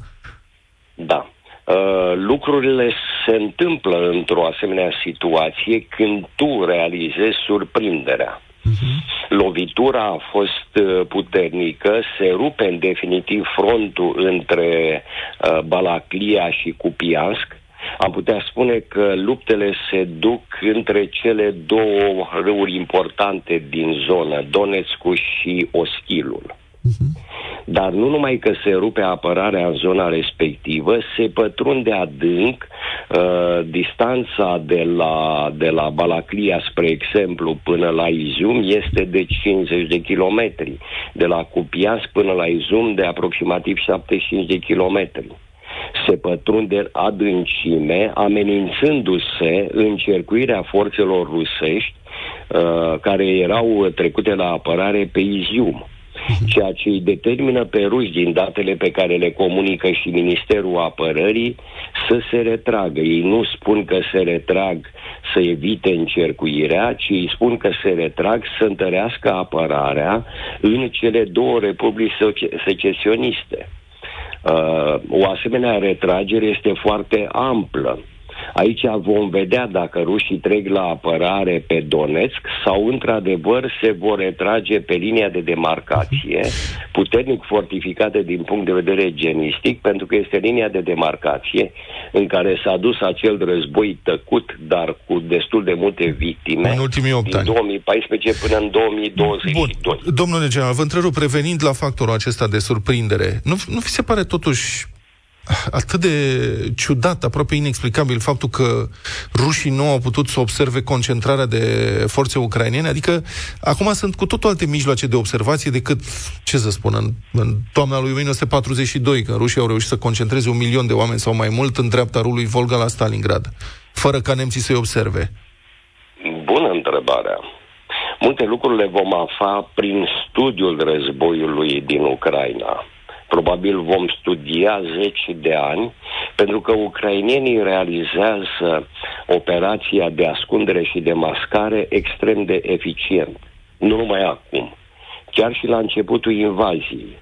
[SPEAKER 8] Da. Uh, lucrurile se întâmplă într-o asemenea situație când tu realizezi surprinderea. Uh-huh. Lovitura a fost uh, puternică, se rupe în definitiv frontul între uh, Balaclia și Cupiansk. Am putea spune că luptele se duc între cele două râuri importante din zonă, Donetskul și Oschilul. Uh-huh. Dar nu numai că se rupe apărarea în zona respectivă, se pătrunde adânc uh, distanța de la, de la Balaclia, spre exemplu, până la Izum este de 50 de kilometri. De la Cupias până la Izum de aproximativ 75 de kilometri se pătrunde adâncime, amenințându-se încercuirea forțelor rusești uh, care erau trecute la apărare pe Izium [LAUGHS] ceea ce îi determină pe ruși din datele pe care le comunică și Ministerul Apărării să se retragă. Ei nu spun că se retrag să evite încercuirea, ci îi spun că se retrag să întărească apărarea în cele două republici secesioniste. Uh, o asemenea retragere este foarte amplă. Aici vom vedea dacă rușii trec la apărare pe Donetsk sau într-adevăr se vor retrage pe linia de demarcație, puternic fortificată din punct de vedere genistic, pentru că este linia de demarcație în care s-a dus acel război tăcut, dar cu destul de multe victime.
[SPEAKER 4] În ultimii 8
[SPEAKER 8] ani. 2014 până în 2022. Bun.
[SPEAKER 4] Domnule general, vă întrerup, revenind la factorul acesta de surprindere, nu, nu vi se pare totuși atât de ciudat, aproape inexplicabil faptul că rușii nu au putut să observe concentrarea de forțe ucrainene, adică acum sunt cu totul alte mijloace de observație decât, ce să spun, în, în toamna lui 1942, când rușii au reușit să concentreze un milion de oameni sau mai mult în dreapta rului Volga la Stalingrad, fără ca nemții să-i observe.
[SPEAKER 8] Bună întrebarea. Multe lucruri le vom afla prin studiul războiului din Ucraina probabil vom studia zeci de ani, pentru că ucrainienii realizează operația de ascundere și de mascare extrem de eficient. Nu numai acum, chiar și la începutul invaziei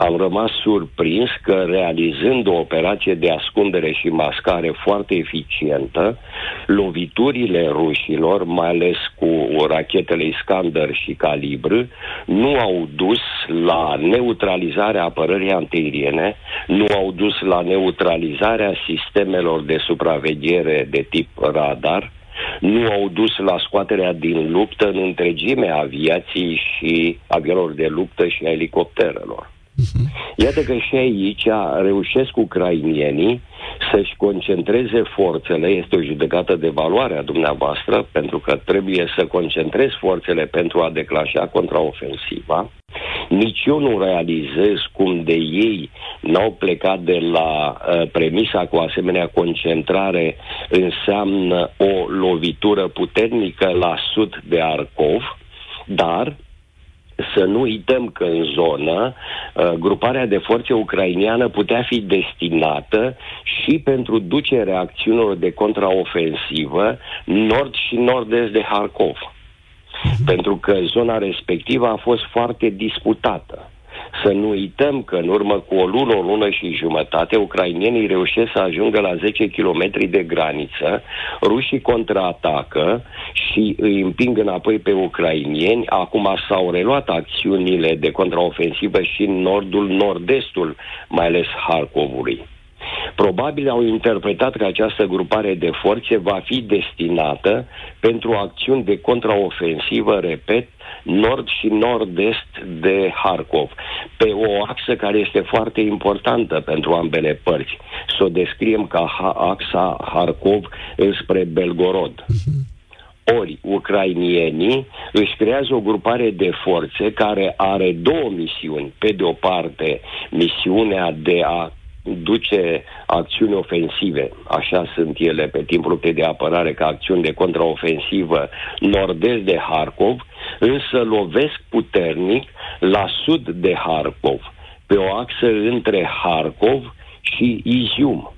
[SPEAKER 8] am rămas surprins că realizând o operație de ascundere și mascare foarte eficientă, loviturile rușilor, mai ales cu rachetele Iskander și Calibr, nu au dus la neutralizarea apărării antiaeriene, nu au dus la neutralizarea sistemelor de supraveghere de tip radar, nu au dus la scoaterea din luptă în întregime aviației și avionilor de luptă și a elicopterelor. Uh-huh. Iată că și aici reușesc ucrainienii să-și concentreze forțele, este o judecată de valoare a dumneavoastră, pentru că trebuie să concentrezi forțele pentru a declanșa contraofensiva, Nici eu nu realizez cum de ei n-au plecat de la uh, premisa cu asemenea concentrare înseamnă o lovitură puternică la sud de Arcov, dar să nu uităm că în zonă uh, gruparea de forțe ucrainiană putea fi destinată și pentru ducerea acțiunilor de contraofensivă nord și nord-est de Harkov. Pentru că zona respectivă a fost foarte disputată. Să nu uităm că în urmă cu o lună, o lună și jumătate, ucrainienii reușesc să ajungă la 10 km de graniță, rușii contraatacă și îi împing înapoi pe ucrainieni. Acum s-au reluat acțiunile de contraofensivă și în nordul, nord-estul, mai ales Harkovului. Probabil au interpretat că această grupare de forțe va fi destinată pentru acțiuni de contraofensivă, repet, nord și nord-est de Harkov, pe o axă care este foarte importantă pentru ambele părți. Să o descriem ca axa Harkov înspre Belgorod. Ori, ucrainienii își creează o grupare de forțe care are două misiuni. Pe de o parte, misiunea de a duce acțiuni ofensive, așa sunt ele pe timpul luptei de apărare, ca acțiuni de contraofensivă nord-est de Harkov, însă lovesc puternic la sud de Harkov, pe o axă între Harkov și Izium.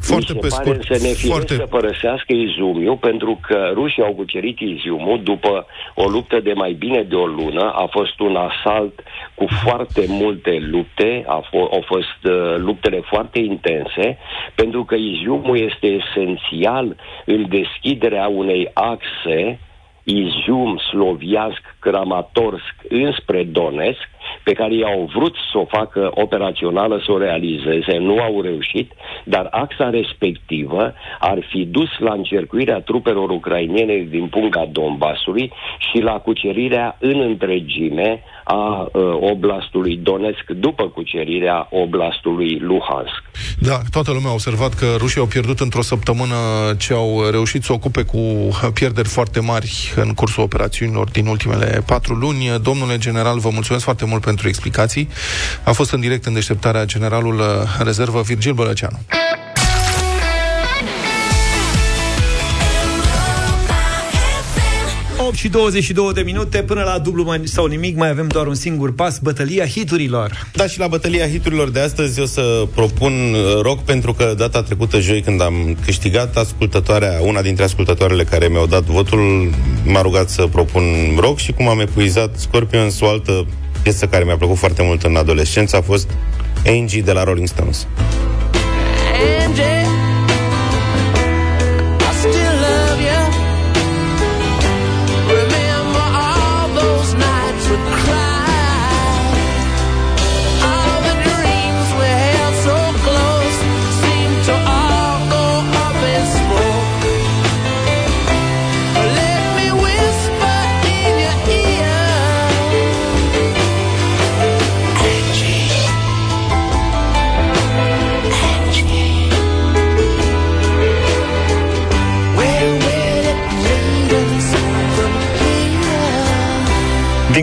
[SPEAKER 4] Foarte pe scurt.
[SPEAKER 8] Să ne
[SPEAKER 4] foarte...
[SPEAKER 8] să părăsească Izumiu, pentru că rușii au cucerit Iziumul după o luptă de mai bine de o lună. A fost un asalt cu foarte multe lupte, a f- au fost uh, luptele foarte intense, pentru că Iziumul este esențial în deschiderea unei axe Izium, Sloviansk, Kramatorsk înspre Donetsk, pe care ei au vrut să o facă operațională, să o realizeze, nu au reușit, dar axa respectivă ar fi dus la încercuirea trupelor ucrainene din punga Donbasului și la cucerirea în întregime a uh, oblastului Donetsk după cucerirea oblastului Luhansk.
[SPEAKER 4] Da, toată lumea a observat că rușii au pierdut într-o săptămână ce au reușit să ocupe cu pierderi foarte mari în cursul operațiunilor din ultimele patru luni. Domnule general, vă mulțumesc foarte mult pentru explicații. A fost în direct în deșteptarea generalul rezervă Virgil Bălăceanu.
[SPEAKER 2] 8 și 22 de minute până la dublu mai, sau nimic, mai avem doar un singur pas, bătălia hiturilor.
[SPEAKER 3] Da, și la bătălia hiturilor de astăzi o să propun uh, rock pentru că data trecută, joi, când am câștigat, ascultătoarea, una dintre ascultătoarele care mi-au dat votul m-a rugat să propun rock și cum am epuizat Scorpions, o altă piesă care mi-a plăcut foarte mult în adolescență a fost Angie de la Rolling Stones. Angie.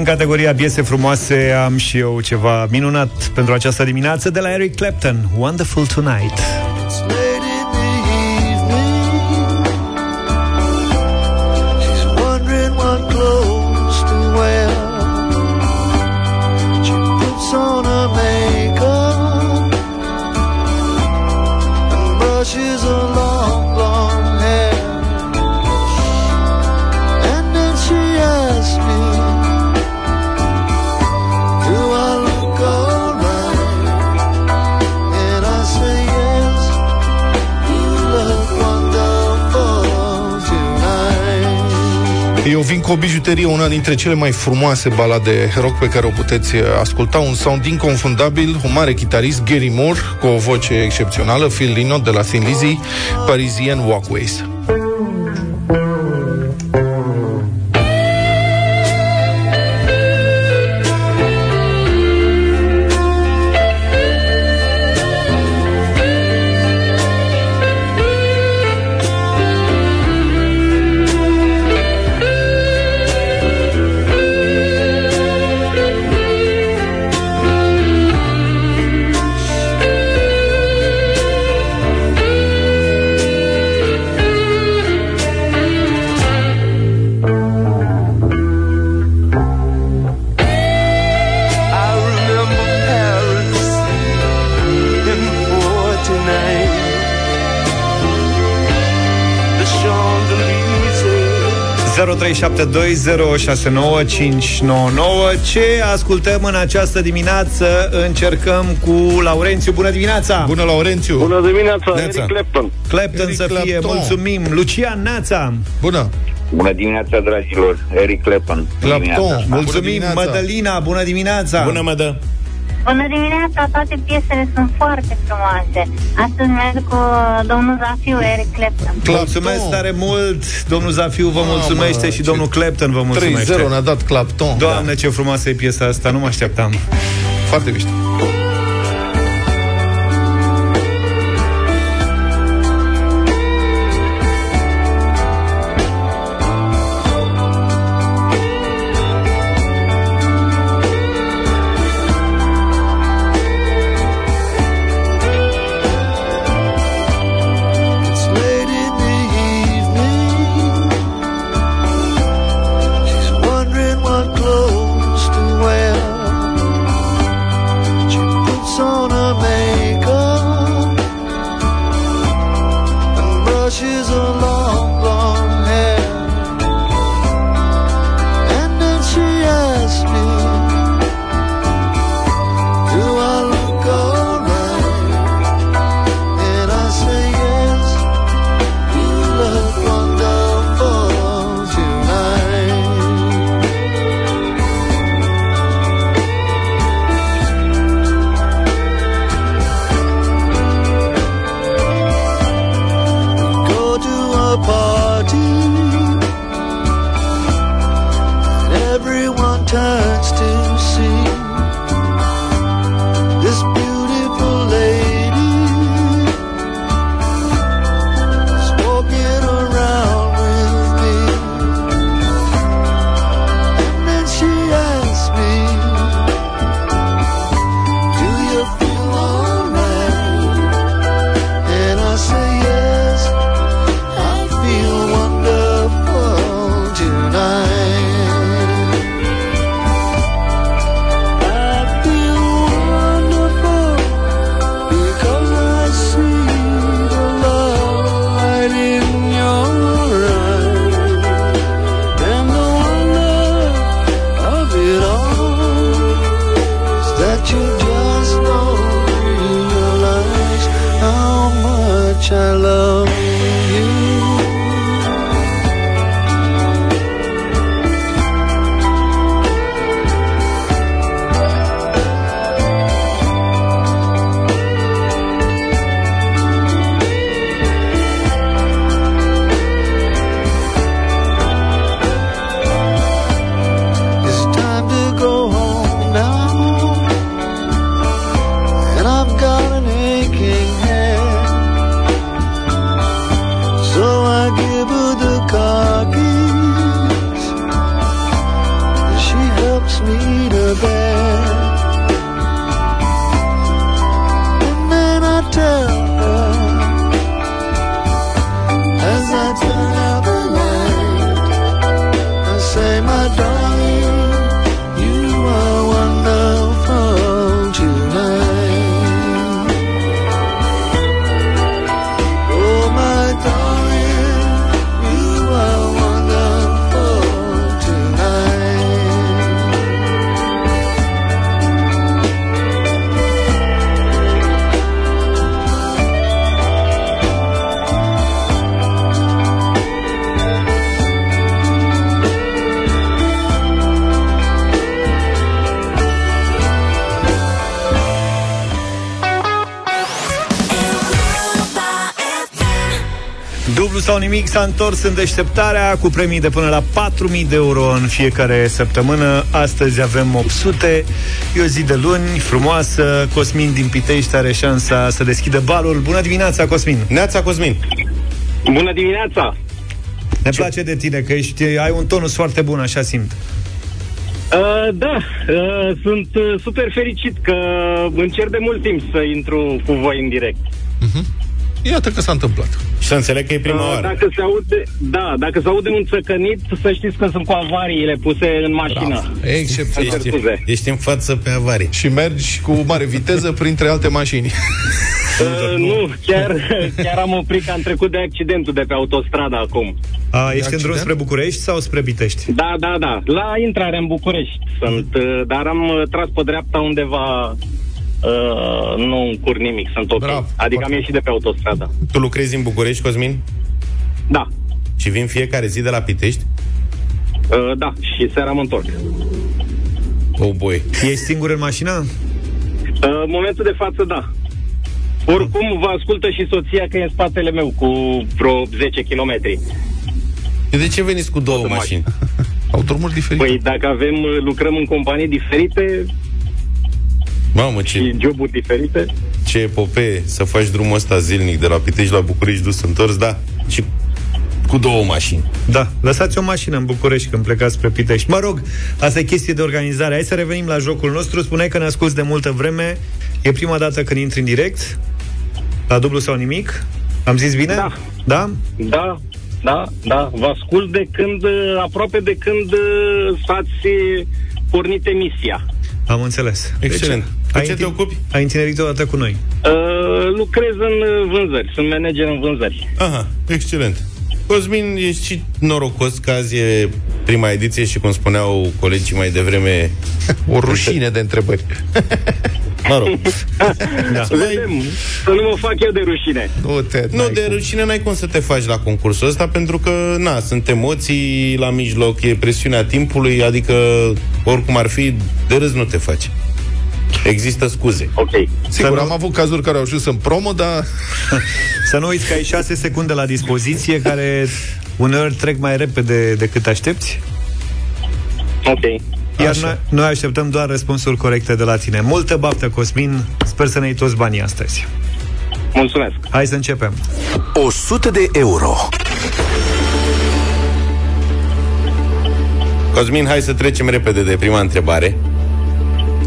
[SPEAKER 2] Categoria piese frumoase am și eu ceva minunat pentru această dimineață de la Eric Clapton, Wonderful Tonight.
[SPEAKER 4] Eu vin cu o bijuterie, una dintre cele mai frumoase balade rock pe care o puteți uh, asculta, un sound inconfundabil, un mare chitarist, Gary Moore, cu o voce excepțională, Phil Lino de la Thin Lizzy, Parisian Walkways.
[SPEAKER 9] Ce ascultăm în această dimineață? Încercăm cu Laurențiu. Bună dimineața!
[SPEAKER 4] Bună, Laurențiu!
[SPEAKER 6] Bună dimineața,
[SPEAKER 4] Neața.
[SPEAKER 6] Eric Clapton.
[SPEAKER 9] Clapton
[SPEAKER 4] Eric
[SPEAKER 9] să fie,
[SPEAKER 4] Clapton.
[SPEAKER 9] mulțumim! Lucian Neața!
[SPEAKER 4] Bună!
[SPEAKER 10] Bună dimineața, dragilor! Eric Clapton.
[SPEAKER 4] Clapton! Bună
[SPEAKER 9] Mulțumim,
[SPEAKER 4] dimineața.
[SPEAKER 9] Mădălina! Bună dimineața!
[SPEAKER 3] Bună, mădă!
[SPEAKER 11] Bună dimineața, toate piesele sunt foarte frumoase. Astăzi merg cu domnul Zafiu, Eric Clapton.
[SPEAKER 9] Mulțumesc tare mult! Domnul Zafiu vă
[SPEAKER 4] Mamă,
[SPEAKER 9] mulțumește și
[SPEAKER 4] ce-
[SPEAKER 9] domnul Clapton vă
[SPEAKER 4] 3-0
[SPEAKER 9] mulțumește.
[SPEAKER 4] ne-a dat Clapton.
[SPEAKER 9] Doamne, ce frumoasă e piesa asta, nu mă așteptam.
[SPEAKER 4] Foarte mișto.
[SPEAKER 12] She's
[SPEAKER 9] alone. Nimic s-a întors în deșteptarea cu premii de până la 4.000 de euro în fiecare săptămână. Astăzi avem 800. E o zi de luni frumoasă. Cosmin din Pitești are șansa să deschidă balul. Bună dimineața, Cosmin!
[SPEAKER 3] Neața Cosmin!
[SPEAKER 6] Bună dimineața!
[SPEAKER 9] Ne place de tine că ești, ai un tonus foarte bun, așa simt.
[SPEAKER 6] Uh, da, uh, sunt uh, super fericit că încerc de mult timp să intru cu voi în direct.
[SPEAKER 4] Iată că s-a întâmplat.
[SPEAKER 3] Și să înțeleg că e prima
[SPEAKER 6] Uh,
[SPEAKER 3] oară.
[SPEAKER 6] Dacă se aude, da, dacă se aude un țăcănit, să știți că sunt cu avariile puse în mașină.
[SPEAKER 4] Excepțional.
[SPEAKER 6] Îmi cer
[SPEAKER 3] Ești,
[SPEAKER 6] scuze.
[SPEAKER 3] ești în față pe avarii.
[SPEAKER 4] Și mergi cu mare viteză printre alte mașini. [LAUGHS]
[SPEAKER 6] Uh, nu, chiar, chiar am oprit că am trecut de accidentul de pe autostradă acum.
[SPEAKER 2] A, ești în
[SPEAKER 4] accident?
[SPEAKER 2] drum spre București sau spre Pitești?
[SPEAKER 6] Da, da, da. La intrare în București sunt, uh, dar am uh, tras pe dreapta undeva Uh, nu încur nimic, sunt ok.
[SPEAKER 4] Bravo.
[SPEAKER 6] adică am ieșit de pe autostradă.
[SPEAKER 3] Tu lucrezi în București, Cosmin?
[SPEAKER 6] Da,
[SPEAKER 3] Și vin fiecare zi de la Pitești?
[SPEAKER 6] uh, da, și seara mă întorc.
[SPEAKER 3] Oh boy.
[SPEAKER 2] Ești singur în mașină?
[SPEAKER 6] Uh, în momentul de față, da. Oricum, vă ascultă și soția că e în spatele meu cu vreo 10 km.
[SPEAKER 3] De ce veniți cu două
[SPEAKER 6] Poate
[SPEAKER 3] mașini?
[SPEAKER 4] Au drumuri diferite.
[SPEAKER 6] Păi dacă avem, uh, lucrăm în companii diferite
[SPEAKER 3] Mamă, ce,
[SPEAKER 6] și joburi diferite,
[SPEAKER 3] ce epopee să faci drumul ăsta zilnic de la Pitești la București dus întors, da. Și cu două mașini.
[SPEAKER 2] Da, lăsați o mașină în București când plecați spre Pitești. Mă rog, asta e chestie de organizare. Hai să revenim la jocul nostru. Spuneai că ne asculti de multă vreme. E prima dată când intri în direct. La dublu sau nimic. Am zis bine?
[SPEAKER 6] Da.
[SPEAKER 2] Da?
[SPEAKER 6] da, da, da, vă ascult de când, uh, aproape de când uh, s-ați uh, pornit emisia.
[SPEAKER 2] Am înțeles.
[SPEAKER 3] Excelent. Cu
[SPEAKER 2] ai
[SPEAKER 3] ce te
[SPEAKER 2] întin-
[SPEAKER 3] ocupi?
[SPEAKER 2] Ai întinerit odată cu noi.
[SPEAKER 6] Uh, lucrez în uh, vânzări, sunt manager în vânzări.
[SPEAKER 3] Aha, excelent. Cosmin, ești și norocos că azi e prima ediție și, cum spuneau colegii mai devreme, [LAUGHS]
[SPEAKER 4] O rușine de întrebări. [LAUGHS]
[SPEAKER 3] mă rog, [LAUGHS]
[SPEAKER 2] Da.
[SPEAKER 6] Vedem, să nu mă fac eu de rușine.
[SPEAKER 4] Nu, te,
[SPEAKER 3] nu,
[SPEAKER 4] n-ai
[SPEAKER 3] de
[SPEAKER 4] cum.
[SPEAKER 3] rușine n-ai cum să te faci la concursul ăsta, pentru că, na, sunt emoții la mijloc, e presiunea timpului, adică, oricum ar fi, de râs nu te faci. Există scuze.
[SPEAKER 6] Ok.
[SPEAKER 4] Sigur,
[SPEAKER 2] Să
[SPEAKER 4] am
[SPEAKER 2] nu-
[SPEAKER 4] avut cazuri care au ajuns în promo, dar [LAUGHS]
[SPEAKER 2] Să nu uiți că ai 6 secunde la dispoziție, care uneori trec mai repede decât aștepți.
[SPEAKER 6] Ok.
[SPEAKER 2] Iar
[SPEAKER 4] Așa.
[SPEAKER 2] noi, noi așteptăm doar răspunsuri corecte de la tine. Multă baftă, Cosmin. Sper să ne iei toți banii astăzi.
[SPEAKER 6] Mulțumesc.
[SPEAKER 2] Hai să începem.
[SPEAKER 1] 100 de euro.
[SPEAKER 3] Cosmin, hai să trecem repede de prima întrebare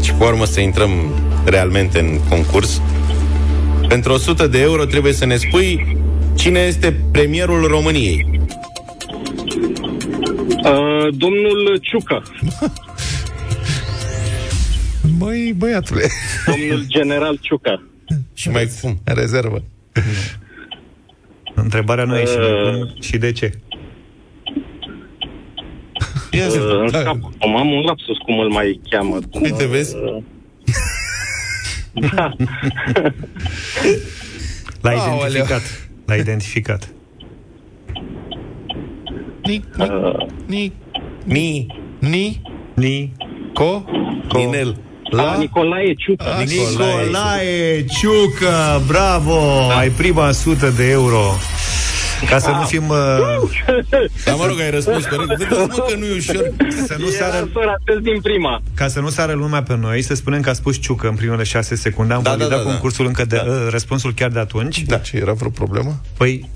[SPEAKER 3] și pe urmă să intrăm realmente în concurs. Pentru 100 de euro trebuie să ne spui cine este premierul României.
[SPEAKER 6] Uh, domnul Ciucă, [LAUGHS]
[SPEAKER 4] Băi, băiatule,
[SPEAKER 6] domnul general Ciucă.
[SPEAKER 3] Și mai cum?
[SPEAKER 4] în rezervă.
[SPEAKER 2] Întrebarea nu e și,
[SPEAKER 6] Uh.
[SPEAKER 2] și de ce.
[SPEAKER 3] Ia zi.
[SPEAKER 6] Uh, în
[SPEAKER 4] Da.
[SPEAKER 6] scap. Am un lapsus cum îl mai cheamă.
[SPEAKER 3] Uite, vezi?
[SPEAKER 6] Uh, da. [LAUGHS]
[SPEAKER 2] L-ai
[SPEAKER 4] Aoleu.
[SPEAKER 2] identificat. L-ai identificat.
[SPEAKER 4] Nic, nic, nic,
[SPEAKER 3] Ni,
[SPEAKER 4] ni,
[SPEAKER 2] Ni.
[SPEAKER 4] co,
[SPEAKER 3] Ninel.
[SPEAKER 6] La...
[SPEAKER 4] la,
[SPEAKER 6] Nicolae Ciucă.
[SPEAKER 4] A,
[SPEAKER 2] Nicolae Ciucă, bravo! Ai prima sută de euro. Ca să nu fim... Uh, [LAUGHS]
[SPEAKER 3] Dar mă rog, ai răspuns corect. Vedeți, mă, că nu e ușor.
[SPEAKER 2] să nu
[SPEAKER 6] Era
[SPEAKER 2] sară,
[SPEAKER 6] să ratez din prima.
[SPEAKER 2] ca să nu sară lumea pe noi, să spunem că a spus Ciucă în primele șase secunde. Am
[SPEAKER 3] Da,
[SPEAKER 2] validat
[SPEAKER 3] da, da, da.
[SPEAKER 2] concursul încă de...
[SPEAKER 3] Da.
[SPEAKER 2] Uh, răspunsul chiar de atunci.
[SPEAKER 4] Da, ce era vreo problemă?
[SPEAKER 2] Păi,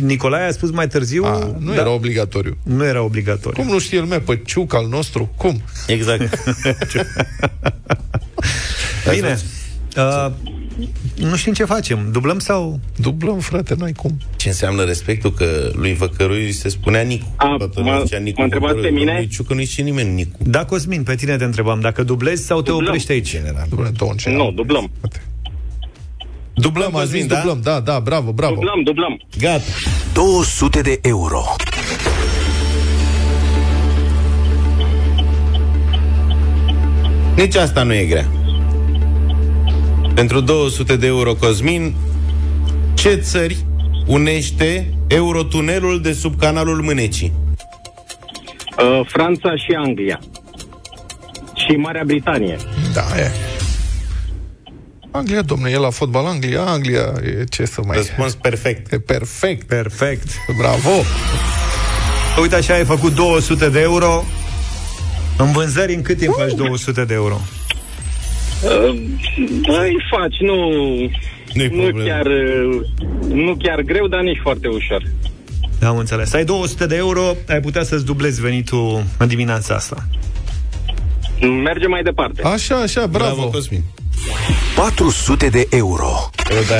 [SPEAKER 2] Nicolae a spus mai târziu...
[SPEAKER 4] A, nu
[SPEAKER 2] da,
[SPEAKER 4] era obligatoriu.
[SPEAKER 2] nu era obligatoriu.
[SPEAKER 4] Cum nu știe lumea pe ciuc al nostru? Cum?
[SPEAKER 3] Exact. [LAUGHS]
[SPEAKER 2] Bine. Uh, nu știm ce facem. Dublăm sau...
[SPEAKER 4] Dublăm, frate, n-ai cum.
[SPEAKER 3] Ce înseamnă respectul că lui Văcărui se spunea Nicu.
[SPEAKER 6] A,
[SPEAKER 3] Toată
[SPEAKER 6] mă-
[SPEAKER 3] lumea zicea Nicu
[SPEAKER 6] mă întrebați
[SPEAKER 3] Văcăruiu.
[SPEAKER 6] pe mine?
[SPEAKER 3] Domnul Ciucă nu-i și nimeni Nicu.
[SPEAKER 2] Da, Cosmin, pe tine te întrebam. Dacă dublezi sau te
[SPEAKER 6] Dublăm.
[SPEAKER 2] oprești aici?
[SPEAKER 3] General.
[SPEAKER 4] Dublăm două în general.
[SPEAKER 6] Nu, dublăm.
[SPEAKER 3] Dublăm,
[SPEAKER 4] Am zis dublăm, da, da, bravo, bravo.
[SPEAKER 6] Dublăm, dublăm.
[SPEAKER 3] Gata.
[SPEAKER 1] 200 de euro.
[SPEAKER 3] Nici asta nu e grea. Pentru 200 de euro, Cosmin, ce țări unește Eurotunelul de sub canalul Mânecii?
[SPEAKER 6] Uh, Franța și Anglia. Și Marea Britanie.
[SPEAKER 4] Da, e. Anglia, domnule, e la fotbal Anglia, Anglia, e ce să mai...
[SPEAKER 3] Răspuns perfect.
[SPEAKER 4] E perfect,
[SPEAKER 2] Perfect.
[SPEAKER 4] bravo!
[SPEAKER 2] Uite așa, ai făcut 200 de euro. În vânzări, în cât timp faci 200 de euro?
[SPEAKER 6] Uh, îi faci, nu...
[SPEAKER 3] Nu-i
[SPEAKER 6] Nu
[SPEAKER 3] problemă.
[SPEAKER 6] chiar, uh, nu chiar greu, dar nici foarte ușor.
[SPEAKER 2] Am înțeles. Ai 200 de euro, ai putea să-ți dublezi venitul în dimineața asta.
[SPEAKER 6] Mergem mai departe.
[SPEAKER 4] Așa, așa, bravo!
[SPEAKER 3] Bravo, Cosmin.
[SPEAKER 1] 400 de euro.
[SPEAKER 3] Eu da,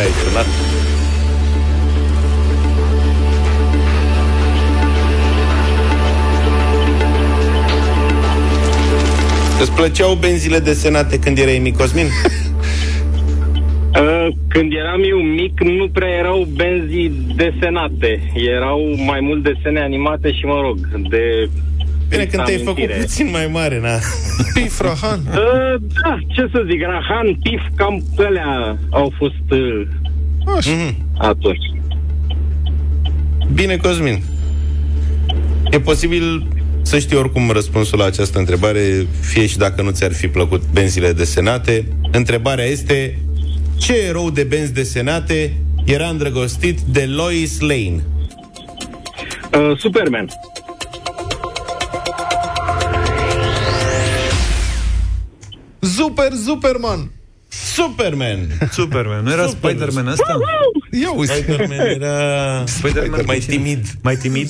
[SPEAKER 3] Îți plăceau benzile desenate când erai mic, Cosmin? [LAUGHS]
[SPEAKER 6] Uh, Când eram eu mic, nu prea erau benzi desenate. Erau mai mult desene animate și, mă rog, de...
[SPEAKER 3] Bine, când te-ai făcut
[SPEAKER 6] amintire.
[SPEAKER 3] puțin mai mare, na. [LAUGHS]
[SPEAKER 4] Pif, Rahan.
[SPEAKER 6] Uh, da, ce să zic, Rahan, Pif, cam alea au fost uh,
[SPEAKER 3] Mhm.
[SPEAKER 6] atunci.
[SPEAKER 3] Bine, Cosmin. E posibil să știi oricum răspunsul la această întrebare, fie și dacă nu ți-ar fi plăcut benzile desenate. Întrebarea este, ce erou de benzi desenate era îndrăgostit de Lois Lane?
[SPEAKER 6] Uh, Superman.
[SPEAKER 4] Super, Superman!
[SPEAKER 3] Superman!
[SPEAKER 2] Superman. Nu era
[SPEAKER 3] Superman.
[SPEAKER 2] Spider-Man ăsta?
[SPEAKER 4] Ia uzi.
[SPEAKER 3] Spider-Man era
[SPEAKER 2] Spider-Man
[SPEAKER 3] mai
[SPEAKER 2] cu cine?
[SPEAKER 3] timid.
[SPEAKER 2] Mai timid?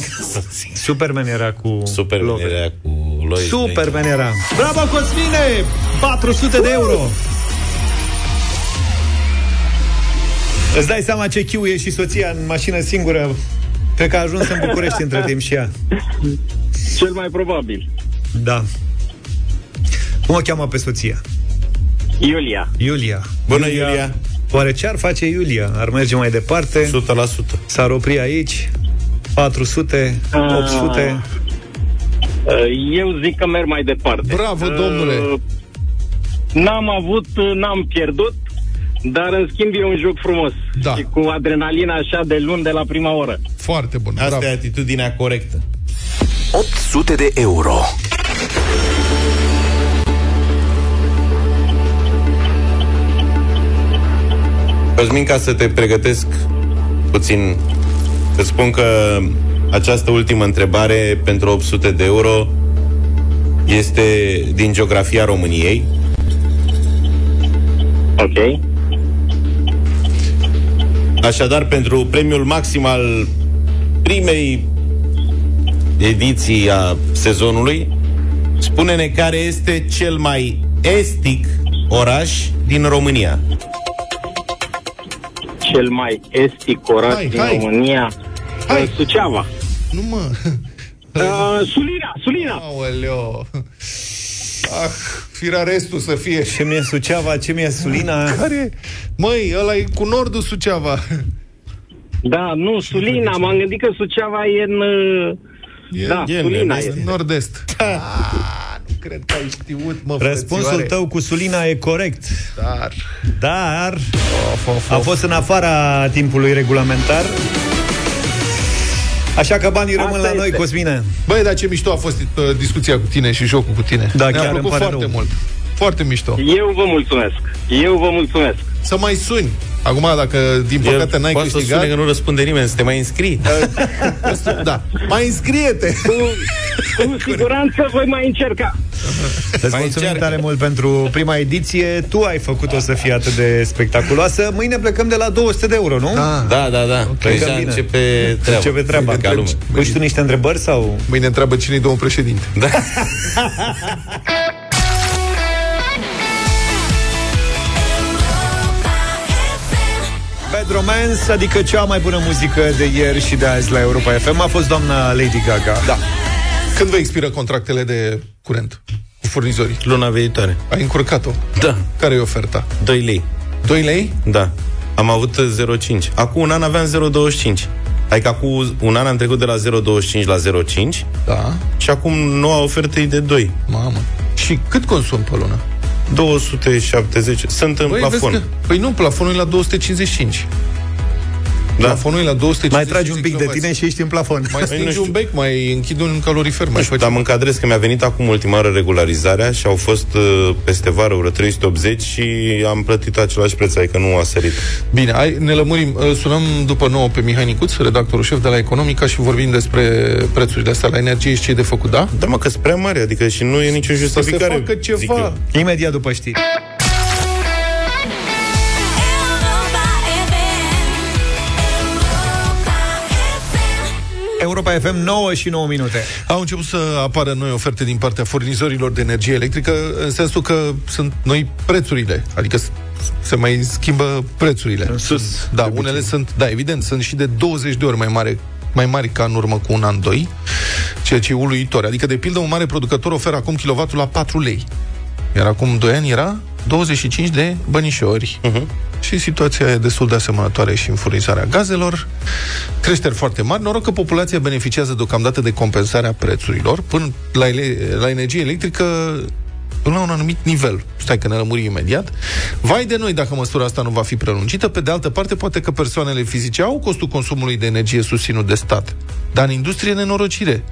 [SPEAKER 2] Superman era cu...
[SPEAKER 3] Superman
[SPEAKER 2] Logan.
[SPEAKER 3] era cu Lois
[SPEAKER 2] Superman era. Bravo, Cosmine! 400 de euro! Îți dai seama ce chiuie și soția în mașină singură? Cred că a ajuns în București între timp și ea.
[SPEAKER 6] Cel mai probabil.
[SPEAKER 2] Da. Cum o cheamă pe soția?
[SPEAKER 6] Iulia.
[SPEAKER 2] Iulia.
[SPEAKER 3] Bună, Iulia!
[SPEAKER 2] Oare ce ar face Iulia? Ar merge mai departe?
[SPEAKER 3] 100%.
[SPEAKER 2] S-ar opri aici? 400? 800?
[SPEAKER 6] Uh, Eu zic că merg mai departe.
[SPEAKER 4] Bravo, domnule!
[SPEAKER 6] Uh, N-am avut, uh, n-am pierdut, dar în schimb e un joc frumos.
[SPEAKER 4] Da.
[SPEAKER 6] Și cu adrenalina așa de luni de la prima oră.
[SPEAKER 4] Foarte bun,
[SPEAKER 3] Asta
[SPEAKER 4] bravo.
[SPEAKER 3] e atitudinea corectă.
[SPEAKER 1] 800 de euro.
[SPEAKER 3] Cosmin, ca să te pregătesc puțin, îți spun că această ultimă întrebare pentru 800 de euro este din geografia României.
[SPEAKER 6] Ok.
[SPEAKER 3] Așadar, pentru premiul maxim al primei ediții a sezonului, spune-ne care este cel mai estic oraș din România.
[SPEAKER 6] Cel mai estic oraș
[SPEAKER 4] Hai,
[SPEAKER 6] din
[SPEAKER 4] hai.
[SPEAKER 6] România.
[SPEAKER 4] Hai.
[SPEAKER 6] uh, Suceava.
[SPEAKER 4] Nu mă...
[SPEAKER 6] Uh, Sulina, Sulina.
[SPEAKER 4] Aoleo. Ah, firea restul să fie.
[SPEAKER 2] Ce mi-e Suceava, ce mi-e Sulina?
[SPEAKER 4] Care? Măi, ăla e cu nordul Suceava.
[SPEAKER 6] Da, nu, Sulina. M-am gândit că Suceava e în... uh,
[SPEAKER 4] E,
[SPEAKER 6] Da,
[SPEAKER 3] e în
[SPEAKER 6] Sulina
[SPEAKER 3] est.
[SPEAKER 6] este.
[SPEAKER 4] Nord-est. Ah, nu cred că ai știut, mă,
[SPEAKER 2] Răspunsul
[SPEAKER 4] frățioare.
[SPEAKER 2] tău cu Sulina e corect.
[SPEAKER 4] Dar...
[SPEAKER 2] Dar
[SPEAKER 4] Of, of,
[SPEAKER 2] a
[SPEAKER 4] of.
[SPEAKER 2] fost în afara timpului regulamentar. Așa că banii rămân
[SPEAKER 6] Asta
[SPEAKER 2] la noi,
[SPEAKER 6] este.
[SPEAKER 2] Cosmine.
[SPEAKER 4] Băi, dar ce mișto a fost uh, discuția cu tine și jocul cu tine.
[SPEAKER 2] Da,
[SPEAKER 4] Mi-a
[SPEAKER 2] chiar
[SPEAKER 4] plăcut
[SPEAKER 2] îmi pare
[SPEAKER 4] foarte
[SPEAKER 2] rău.
[SPEAKER 4] mult. Foarte mișto.
[SPEAKER 6] Eu vă mulțumesc. Eu vă mulțumesc.
[SPEAKER 4] Să mai suni. Acum, dacă din păcate n-ai
[SPEAKER 3] poate să
[SPEAKER 4] câștigat...
[SPEAKER 3] spune că nu răspunde nimeni, să te mai înscrii. [LAUGHS]
[SPEAKER 4] Da. Mai înscrie-te!
[SPEAKER 6] Cu siguranță voi mai încerca.
[SPEAKER 2] Îți mulțumim
[SPEAKER 3] încearcă.
[SPEAKER 2] tare mult pentru prima ediție. Tu ai făcut-o să fie atât de spectaculoasă. Mâine plecăm de la 200 de euro, nu?
[SPEAKER 4] Da.
[SPEAKER 3] Da, da, da. Okay,
[SPEAKER 2] Că
[SPEAKER 3] Deja
[SPEAKER 2] bine.
[SPEAKER 3] începe treaba.
[SPEAKER 2] Începe treaba.
[SPEAKER 3] Ca lume.
[SPEAKER 2] Pui și tu niște întrebări sau...
[SPEAKER 4] Mâine întreabă cine-i domnul președinte.
[SPEAKER 3] Da. [LAUGHS]
[SPEAKER 2] Bad Romance, adică cea mai bună muzică de ieri și de azi la Europa FM a fost doamna Lady Gaga.
[SPEAKER 4] Da. Când vă expiră contractele de curent cu furnizorii?
[SPEAKER 3] Luna viitoare.
[SPEAKER 4] Ai încurcat-o.
[SPEAKER 3] Da.
[SPEAKER 4] Care e oferta?
[SPEAKER 3] 2 lei.
[SPEAKER 4] 2 lei?
[SPEAKER 3] Da. Am avut 0,5. Acum un an aveam 0,25. Adică acum un an am trecut de la 0,25 la 0,5
[SPEAKER 4] Da.
[SPEAKER 3] și acum noua ofertă e de 2.
[SPEAKER 4] Mamă. Și cât consum pe lună?
[SPEAKER 3] 270. Sunt în
[SPEAKER 4] Băi,
[SPEAKER 3] plafon.
[SPEAKER 4] vezi că, păi nu, plafonul e la 255.
[SPEAKER 3] Da.
[SPEAKER 4] Plafonul e la 255
[SPEAKER 2] Mai tragi un pic de
[SPEAKER 4] kilowați.
[SPEAKER 2] tine și ești în plafon.
[SPEAKER 4] Mai [LAUGHS]
[SPEAKER 3] nu
[SPEAKER 4] stingi
[SPEAKER 3] știu.
[SPEAKER 4] un bec, mai închid un calorifer, mai
[SPEAKER 3] Nu știu,
[SPEAKER 4] faci...
[SPEAKER 3] dar mă încadrez că mi-a venit acum ultima oară regularizarea și au fost uh, peste vară vreo 380 și am plătit același preț, adică nu a sărit.
[SPEAKER 4] Bine, hai, ne lămurim. Îl Sunăm după nouă pe Mihai Nicuț, redactorul șef de la Economica și vorbim despre prețurile astea la energie și ce e de făcut, da?
[SPEAKER 3] Da, mă, că sunt prea mari, adică și nu e nicio
[SPEAKER 4] Să se
[SPEAKER 3] justificare.
[SPEAKER 4] facă
[SPEAKER 3] zic
[SPEAKER 4] ceva.
[SPEAKER 3] eu.
[SPEAKER 2] Imediat după știri. Europa FM 9 și 9 minute.
[SPEAKER 4] Au început să apară noi oferte din partea furnizorilor de energie electrică, în sensul că sunt noi prețurile, adică s- se mai schimbă prețurile.
[SPEAKER 2] În sus,
[SPEAKER 4] Da,
[SPEAKER 2] de
[SPEAKER 4] unele
[SPEAKER 2] obicei.
[SPEAKER 4] sunt, da, evident, sunt și de 20 de ori mai mare mai mari ca în urmă cu un an, doi, ceea ce e uluitor. Adică, de pildă, un mare producător oferă acum kilovatul la 4 lei. Iar acum 2 ani era 25 de bănișori. Uh-huh. Și situația e destul de asemănătoare și în furnizarea gazelor. Creșteri foarte mari. Noroc că populația beneficiază deocamdată de compensarea prețurilor. Până la, ele- la energie electrică până la un anumit nivel. Stai că ne lămurim imediat. Vai de noi dacă măsura asta nu va fi prelungită. Pe de altă parte, poate că persoanele fizice au costul consumului de energie susținut de stat. Dar în industrie nenorocire.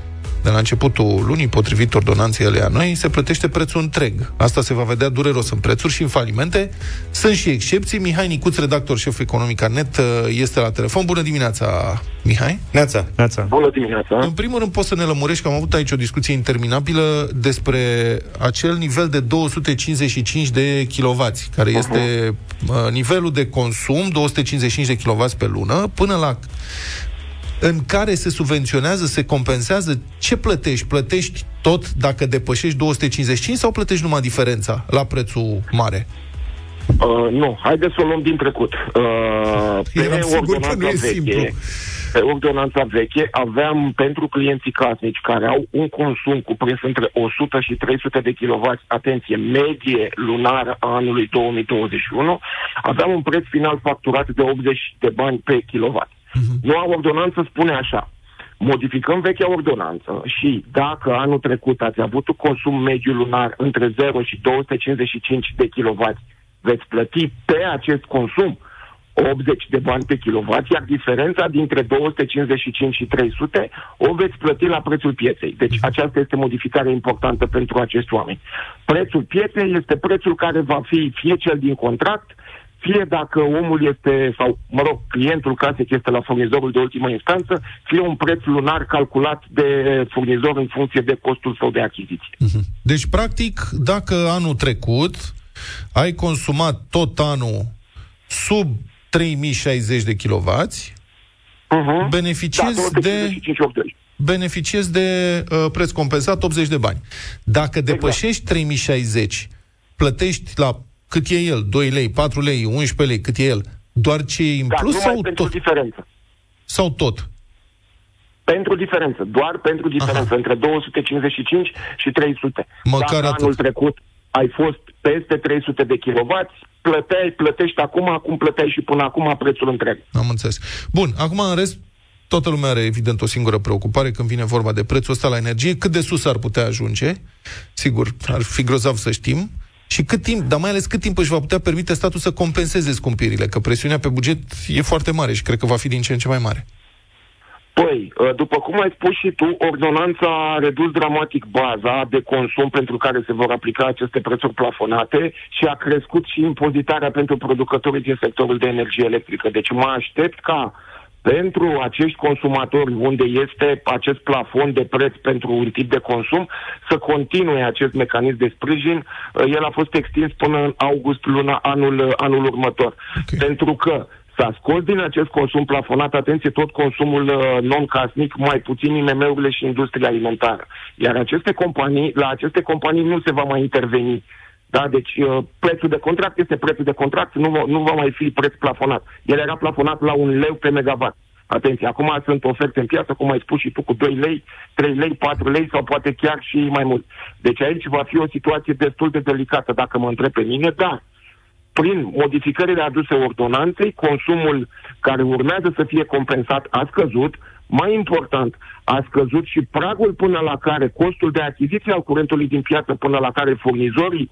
[SPEAKER 4] De la începutul lunii, potrivit ordonanței alea noi, se plătește prețul întreg. Asta se va vedea dureros în prețuri și în falimente. Sunt și excepții. Mihai Nicuț, redactor șef economic net, este la telefon. Bună dimineața, Mihai.
[SPEAKER 3] Neața.
[SPEAKER 2] Neața.
[SPEAKER 7] Bună dimineața!
[SPEAKER 4] În primul rând, poți să ne lămurești că am avut aici o discuție interminabilă despre acel nivel de 255 de kW, care este uh, nivelul de consum, 255 de kW pe lună, până la în care se subvenționează, se compensează, ce plătești? Plătești tot dacă depășești 255 sau plătești numai diferența la prețul mare?
[SPEAKER 13] Uh, nu, haideți să o luăm din trecut. Uh,
[SPEAKER 4] Eram sigur că nu e simplu.
[SPEAKER 13] veche, pe ordonanța veche aveam pentru clienții casnici care au un consum cuprins între 100 și 300 de kW, atenție, medie lunară a anului 2021, aveam un preț final facturat de 80 de bani pe kW. Noua ordonanță spune așa, modificăm vechea ordonanță și dacă anul trecut ați avut un consum mediu lunar între 0 și 255 de kW, veți plăti pe acest consum 80 de bani pe kilowatt, iar diferența dintre 255 și 300 o veți plăti la prețul pieței. Deci aceasta este modificarea importantă pentru acești oameni. Prețul pieței este prețul care va fi fie cel din contract, fie dacă omul este, sau, mă rog, clientul casei este la furnizorul de ultimă instanță, fie un preț lunar calculat de furnizor în funcție de costul său de achiziție.
[SPEAKER 4] Deci, practic, dacă anul trecut ai consumat tot anul sub 3060 de kW,
[SPEAKER 13] Uh-huh.
[SPEAKER 4] beneficiezi
[SPEAKER 13] da,
[SPEAKER 4] de
[SPEAKER 13] 255 80.
[SPEAKER 4] beneficiezi de uh, preț compensat 80 de bani. Dacă depășești 3060, plătești la cât e el, 2 lei, 4 lei, 11 lei, cât e el, doar ce e în
[SPEAKER 13] Da,
[SPEAKER 4] plus
[SPEAKER 13] numai
[SPEAKER 4] sau
[SPEAKER 13] pentru
[SPEAKER 4] tot?
[SPEAKER 13] diferență.
[SPEAKER 4] Sau tot?
[SPEAKER 13] Pentru diferență, doar pentru diferență,
[SPEAKER 4] Aha.
[SPEAKER 13] între 255 și 300.
[SPEAKER 4] Măcar
[SPEAKER 13] Dacă
[SPEAKER 4] atât.
[SPEAKER 13] anul trecut ai fost peste 300 de kW, plăteai, plătești acum, acum plăteai și până acum prețul întreg.
[SPEAKER 4] Am înțeles. Bun, acum în rest, toată lumea are evident o singură preocupare când vine vorba de prețul ăsta la energie, cât de sus ar putea ajunge, sigur, ar fi grozav să știm, și cât timp, dar mai ales cât timp își va putea permite statul să compenseze scumpirile, că presiunea pe buget e foarte mare și cred că va fi din ce în ce mai mare.
[SPEAKER 13] Păi, uh, după cum ai spus și tu, ordonanța a redus dramatic baza de consum pentru care se vor aplica aceste prețuri plafonate și a crescut și impozitarea pentru producătorii din sectorul de energie electrică. Deci mă aștept ca pentru acești consumatori unde este acest plafon de preț pentru un tip de consum, să continue acest mecanism de sprijin. Uh, El a fost extins până în august luna anul, anul următor.
[SPEAKER 4] Ok.
[SPEAKER 13] Pentru că S-a scos din acest consum plafonat, atenție, tot consumul uh, non-casnic, mai puțin IMM-urile și industria alimentară. Iar aceste companii, la aceste companii nu se va mai interveni. Da, deci uh, prețul de contract este prețul de contract, nu, va- nu va mai fi preț plafonat. El era plafonat la un leu pe megawatt. Atenție, acum sunt oferte în piață, cum ai spus și tu, cu 2 lei, 3 lei, 4 lei sau poate chiar și mai mult. Deci aici va fi o situație destul de delicată, dacă mă întreb pe mine, dar prin modificările aduse ordonanței, consumul care urmează să fie compensat a scăzut. Mai important, a scăzut și pragul până la care costul de achiziție al curentului din piață, până la care furnizorii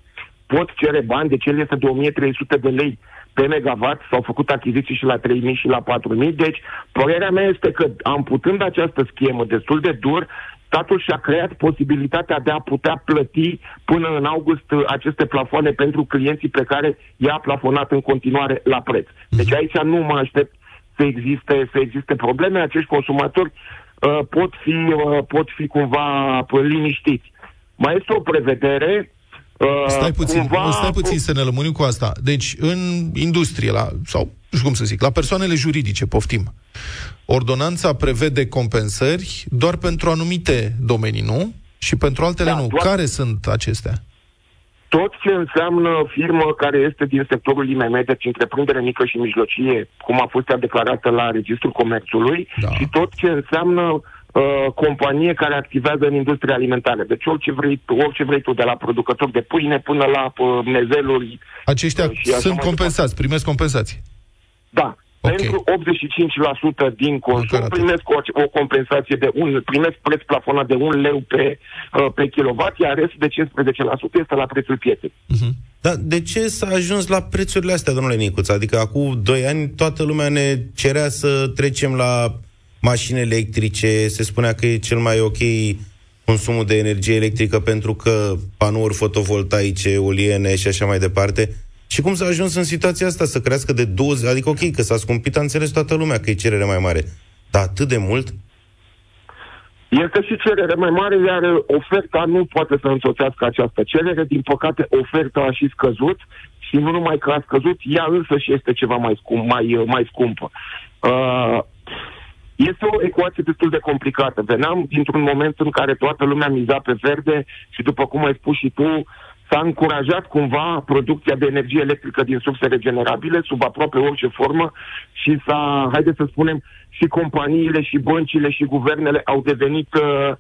[SPEAKER 13] pot cere bani, deci el este de 1300 de lei pe megawatt, s-au făcut achiziții și la 3000 și la 4000, deci părerea mea este că amputând această schemă destul de dur, statul și-a creat posibilitatea de a putea plăti până în august uh, aceste plafoane pentru clienții pe care i-a plafonat în continuare la preț. Deci aici nu mă aștept să existe, să existe probleme. Acești consumatori uh, pot, fi, uh, pot fi cumva uh, liniștiți. Mai este o prevedere uh,
[SPEAKER 4] Stai puțin,
[SPEAKER 13] cumva...
[SPEAKER 4] stai puțin să ne lămurim cu asta. Deci, în industrie, la, sau, nu știu cum să zic, la persoanele juridice, poftim, ordonanța prevede compensări doar pentru anumite domenii, nu? Și pentru altele
[SPEAKER 13] Da,
[SPEAKER 4] nu.
[SPEAKER 13] doar-
[SPEAKER 4] Care sunt acestea?
[SPEAKER 13] tot ce înseamnă firmă care este din sectorul IMM, deci întreprindere mică și mijlocie, cum a fost ea declarată la Registrul Comerțului,
[SPEAKER 4] Da.
[SPEAKER 13] și tot ce înseamnă uh, uh, companie care activează în industria alimentară. Deci orice vrei, tu, orice vrei tu, de la producători de pâine până la uh, mezeluri.
[SPEAKER 4] Aceștia
[SPEAKER 13] uh, și așa
[SPEAKER 4] sunt
[SPEAKER 13] mai
[SPEAKER 4] compensați, primesc compensații.
[SPEAKER 13] Da.
[SPEAKER 4] Ok.
[SPEAKER 13] Pentru 85% din consum
[SPEAKER 4] Măcar atât.
[SPEAKER 13] primesc o, o compensație de un, primesc preț plafonat de un leu pe, uh, pe kilowatt, iar restul de 15% este la prețul pieței.
[SPEAKER 3] Dar de ce s-a ajuns la prețurile astea, domnule Nicuț? Adică acum 2 ani toată lumea ne cerea să trecem la mașini electrice, se spunea că e cel mai ok consumul de energie electrică pentru că panouri fotovoltaice, oliene și așa mai departe. Și cum s-a ajuns în situația asta să crească de 20, adică ok, că s-a scumpit, a înțeles toată lumea că e cerere mai mare. Dar atât de mult?
[SPEAKER 13] Este și cerere mai mare, iar oferta nu poate să însoțească această cerere. Din păcate, oferta a și scăzut și nu numai că a scăzut, ea însă și este ceva mai, scump, mai, mai scumpă. Uh, este o ecuație destul de complicată. Veneam dintr-un moment în care toată lumea miza pe verde și, după cum ai spus și tu, s-a încurajat cumva producția de energie electrică din surse regenerabile sub aproape orice formă și s-a, haideți să spunem, și companiile și băncile și guvernele au devenit uh,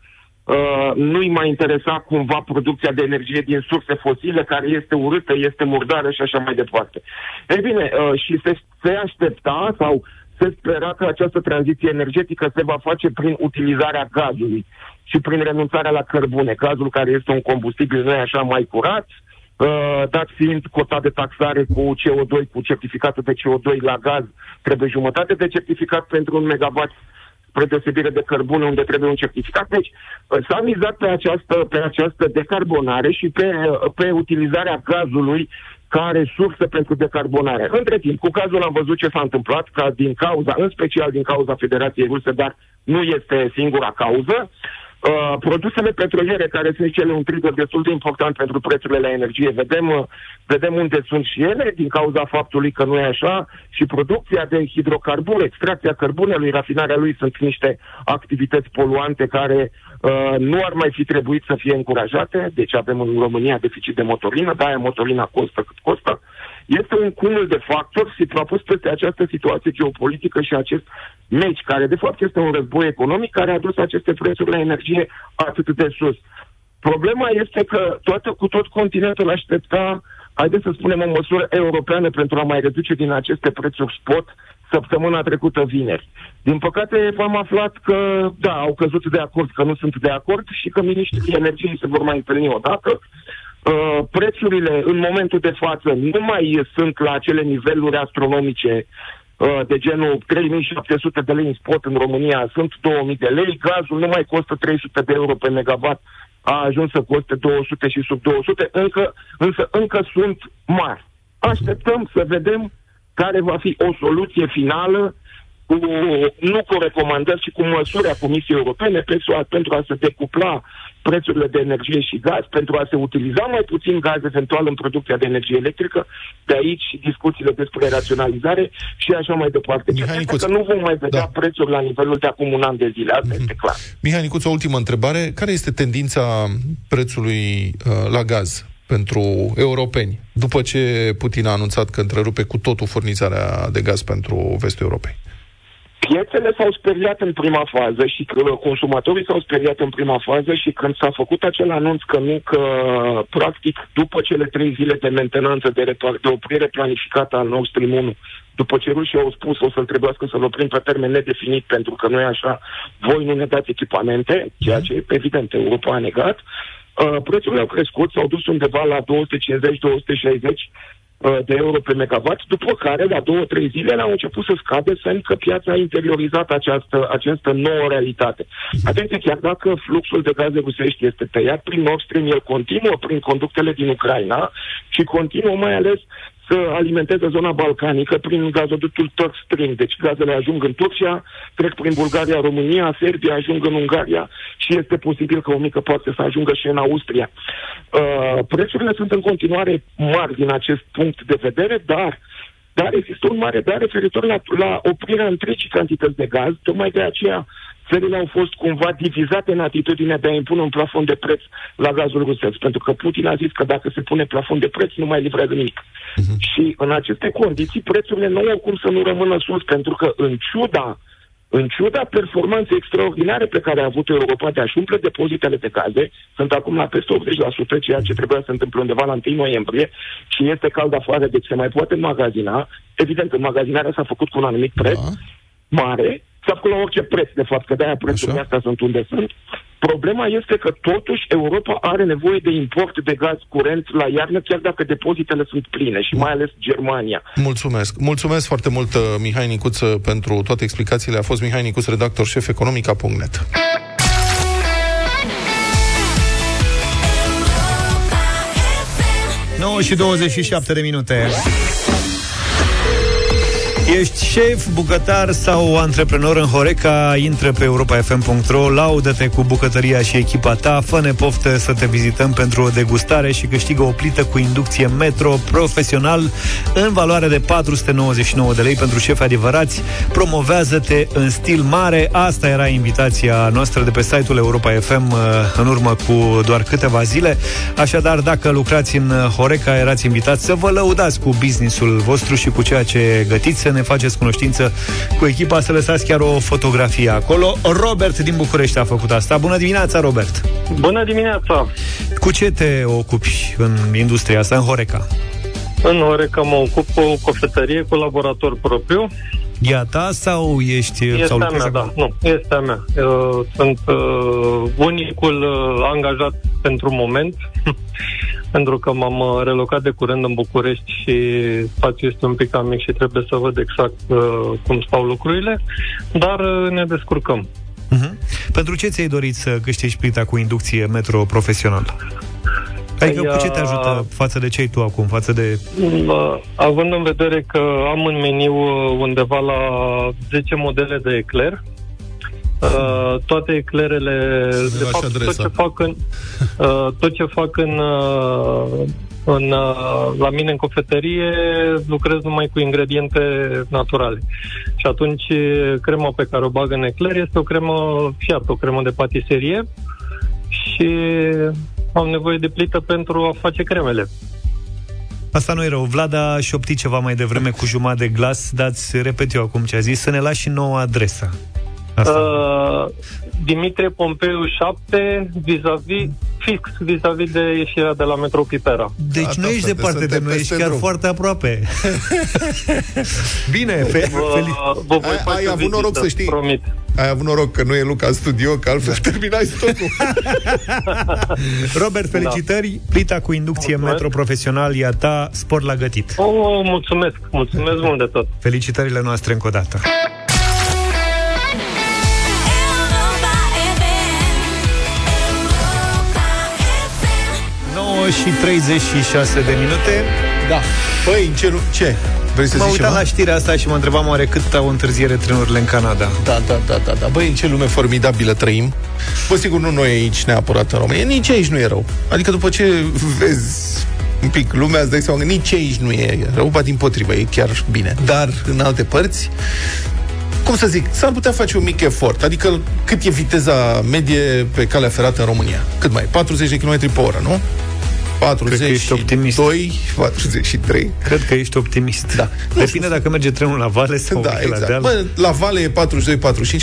[SPEAKER 13] Uh, nu-i mai interesa cumva producția de energie din surse fosile, care este urâtă, este murdară și așa mai departe. Ei bine, uh, și se, se aștepta sau se spera că această tranziție energetică se va face prin utilizarea gazului și prin renunțarea la cărbune. Gazul care este un combustibil, nu așa, mai curat, uh, dat fiind cota de taxare cu CO2, cu certificatul de CO2 la gaz, trebuie jumătate de certificat pentru un megawatt spre deosebire de cărbune unde trebuie un certificat. Deci uh, s-a mizat pe această, pe această decarbonare și pe, uh, pe utilizarea gazului ca resursă pentru decarbonare. Între timp, cu cazul am văzut ce s-a întâmplat, ca din cauza, în special din cauza Federației Ruse, dar nu este singura cauză, Uh, produsele petroliere, care sunt cele un trigger destul de important pentru prețurile la energie, vedem, uh, vedem unde sunt și ele, din cauza faptului că nu e așa, și producția de hidrocarburi, extracția cărbunelui, rafinarea lui sunt niște activități poluante care uh, nu ar mai fi trebuit să fie încurajate, deci avem în România deficit de motorină, de-aia motorina costă cât costă, este un cumul de factori și a pus peste această situație geopolitică și acest meci, care de fapt este un război economic care a dus aceste prețuri la energie atât de sus. Problema este că toată, cu tot continentul aștepta, haideți să spunem, o măsură europeană pentru a mai reduce din aceste prețuri spot săptămâna trecută vineri. Din păcate am aflat că, da, au căzut de acord, că nu sunt de acord și că ministrii energiei se vor mai întâlni odată. Uh, prețurile în momentul de față nu mai sunt la acele niveluri astronomice uh, de genul 3700 de lei în spot în România, sunt 2000 de lei, gazul nu mai costă 300 de euro pe megawatt, a ajuns să coste 200 și sub 200, încă, însă încă sunt mari. Așteptăm să vedem care va fi o soluție finală cu, nu cu recomandări, ci cu măsuri a Comisiei Europene pentru a, pentru a se decupla prețurile de energie și gaz, pentru a se utiliza mai puțin gaz eventual în producția de energie electrică, de aici discuțiile despre raționalizare și așa mai departe.
[SPEAKER 4] Mihai
[SPEAKER 13] Cert
[SPEAKER 4] Nicuț,
[SPEAKER 13] că nu vom mai vedea
[SPEAKER 4] da.
[SPEAKER 13] prețuri la nivelul de acum un an de zile, asta este clar.
[SPEAKER 4] Mihai Nicuț, o ultimă întrebare. Care este tendința prețului uh, la gaz pentru europeni, după ce Putin a anunțat că întrerupe cu totul furnizarea de gaz pentru vestul Europei?
[SPEAKER 13] Piețele s-au speriat în prima fază și că consumatorii s-au speriat în prima fază și când s-a făcut acel anunț că nu, că practic după cele trei zile de mentenanță, de, repar- de oprire planificată a Nord Stream 1, după ce rușii au spus o să-l trebuiască să-l oprim pe termen nedefinit pentru că nu e așa, voi nu ne dați echipamente, ceea ce evident Europa a negat, uh, prețurile au crescut, s-au dus undeva la 250-260 uh, de euro pe megawatt, după care, la două, trei zile, au început să scadă, semn că piața a interiorizat această, această nouă realitate. Atenție, chiar dacă fluxul de gaze rusești este tăiat prin Nord Stream, el continuă prin conductele din Ucraina și continuă mai ales să alimenteze zona balcanică prin gazoductul Turk Stream. Deci gazele ajung în Turcia, trec prin Bulgaria, România, Serbia, ajung în Ungaria și este posibil că o mică parte să ajungă și în Austria. Uh, prețurile sunt în continuare mari din acest punct de vedere, dar dar există un mare dar referitor la, la oprirea întregii cantități de gaz, tocmai de aceea țările au fost cumva divizate în atitudinea de a impune un plafon de preț la gazul rusesc, pentru că Putin a zis că dacă se pune plafon de preț, nu mai livrează nimic. Uh-huh. Și în aceste condiții, prețurile nu au cum să nu rămână sus, pentru că în ciuda În ciuda performanței extraordinare pe care a avut Europa de a-și umple depozitele de gaze, sunt acum la peste 80%, ceea ce trebuia să se întâmple undeva la 1 noiembrie, și este cald afară, deci se mai poate magazina. Evident, înmagazinarea s-a făcut cu un anumit preț da. mare, s-a făcut la orice preț, de fapt, că de-aia prețurile astea sunt unde sunt. Problema este că totuși Europa are nevoie de import de gaz curent la iarnă, chiar dacă depozitele sunt pline și mai ales Germania.
[SPEAKER 4] Mulțumesc. Mulțumesc foarte mult, uh, Mihai Nicuță, pentru toate explicațiile. A fost Mihai Nicuț, redactor șef economica.net.
[SPEAKER 2] 9 și 27 de minute. Ești șef, bucătar sau antreprenor în Horeca? Intră pe europafm.ro, laudă-te cu bucătăria și echipa ta, fă-ne poftă să te vizităm pentru o degustare și câștigă o plită cu inducție Metro profesional în valoare de 499 de lei pentru șefi adevărați. Promovează-te în stil mare. Asta era invitația noastră de pe site-ul Europa FM uh, în urmă cu doar câteva zile. Așadar, dacă lucrați în Horeca, erați invitați să vă lăudați cu businessul vostru și cu ceea ce gătiți, să ne faceți cunoștință cu echipa, să lăsați chiar o fotografie acolo. Robert din București a făcut asta. Bună dimineața, Robert!
[SPEAKER 14] Bună dimineața!
[SPEAKER 2] Cu ce te ocupi în industria asta, în Horeca?
[SPEAKER 14] În Horeca mă ocup cu cofetărie cu laborator propriu.
[SPEAKER 2] E a ta sau ești...
[SPEAKER 14] Este
[SPEAKER 2] sau
[SPEAKER 14] a mea, da. Nu, este a mea. Eu sunt uh, unicul uh, angajat pentru moment, [LAUGHS] pentru că m-am uh, relocat de curând în București și spațiul este un pic cam mic și trebuie să văd exact uh, cum stau lucrurile, dar uh, ne descurcăm.
[SPEAKER 2] Uh-huh. Pentru ce ți-ai dorit să câștigi plita cu inducție metro profesional? Adică cu ce te ajută față de ce ai tu acum, față de...
[SPEAKER 14] Având în vedere că am în meniu undeva la 10 modele de ecler, Uh, toate eclerele, de fapt, tot ce fac în, uh, tot ce fac în, uh, în, uh, la mine în cofetărie lucrez numai cu ingrediente naturale. Și atunci crema pe care o bag în ecler este o cremă fiat, o cremă de patiserie și am nevoie de plită pentru a face cremele.
[SPEAKER 2] Asta nu e rău. Vlad a șoptit ceva mai devreme cu jumătate de glas, dați, repet eu acum ce a zis, să ne lași și nouă adresa.
[SPEAKER 14] Uh, Dimitrie Pompeu 7, vis-a-vis, fix vis-a-vis de ieșirea de la metro Pipera.
[SPEAKER 2] Deci da, nu ești departe de noi, ești chiar drum. foarte aproape. [LAUGHS] Bine, fe-
[SPEAKER 14] vă, vă voi
[SPEAKER 4] ai, ai avut noroc să știi.
[SPEAKER 14] Promit.
[SPEAKER 4] Ai avut noroc că nu e Luca în studio, că altfel da. [LAUGHS] terminai totul. [LAUGHS]
[SPEAKER 2] Robert, felicitări. Da. Plita cu inducție mulțumesc. metro profesional e a ta, spor la gătit.
[SPEAKER 14] Oh, mulțumesc, mulțumesc mult de tot.
[SPEAKER 2] Felicitările noastre încă o dată. Și 36 de minute.
[SPEAKER 4] Da. Păi, în ce, ce? Vrei să
[SPEAKER 2] mă
[SPEAKER 4] zici
[SPEAKER 2] uitam
[SPEAKER 4] ceva?
[SPEAKER 2] la știrea asta și mă întrebam oare cât au întârziere trenurile în Canada.
[SPEAKER 4] Da, da, da, da, da. Băi, în ce lume formidabilă trăim. Bă, sigur, nu noi aici neapărat în România, nici aici nu e rău. Adică după ce vezi un pic lumea, îți dai seama că nici aici nu e rău, ba din potrivă, e chiar bine. Dar în alte părți, cum să zic, s-ar putea face un mic efort. Adică cât e viteza medie pe calea ferată în România? Cât mai? 40 de km pe oră, nu? 42, 43.
[SPEAKER 2] Cred că ești optimist.
[SPEAKER 4] Da.
[SPEAKER 2] Depinde dacă merge trenul la vale sau
[SPEAKER 4] da,
[SPEAKER 2] la
[SPEAKER 4] exact.
[SPEAKER 2] deal.
[SPEAKER 4] Bă, la vale e 42-45.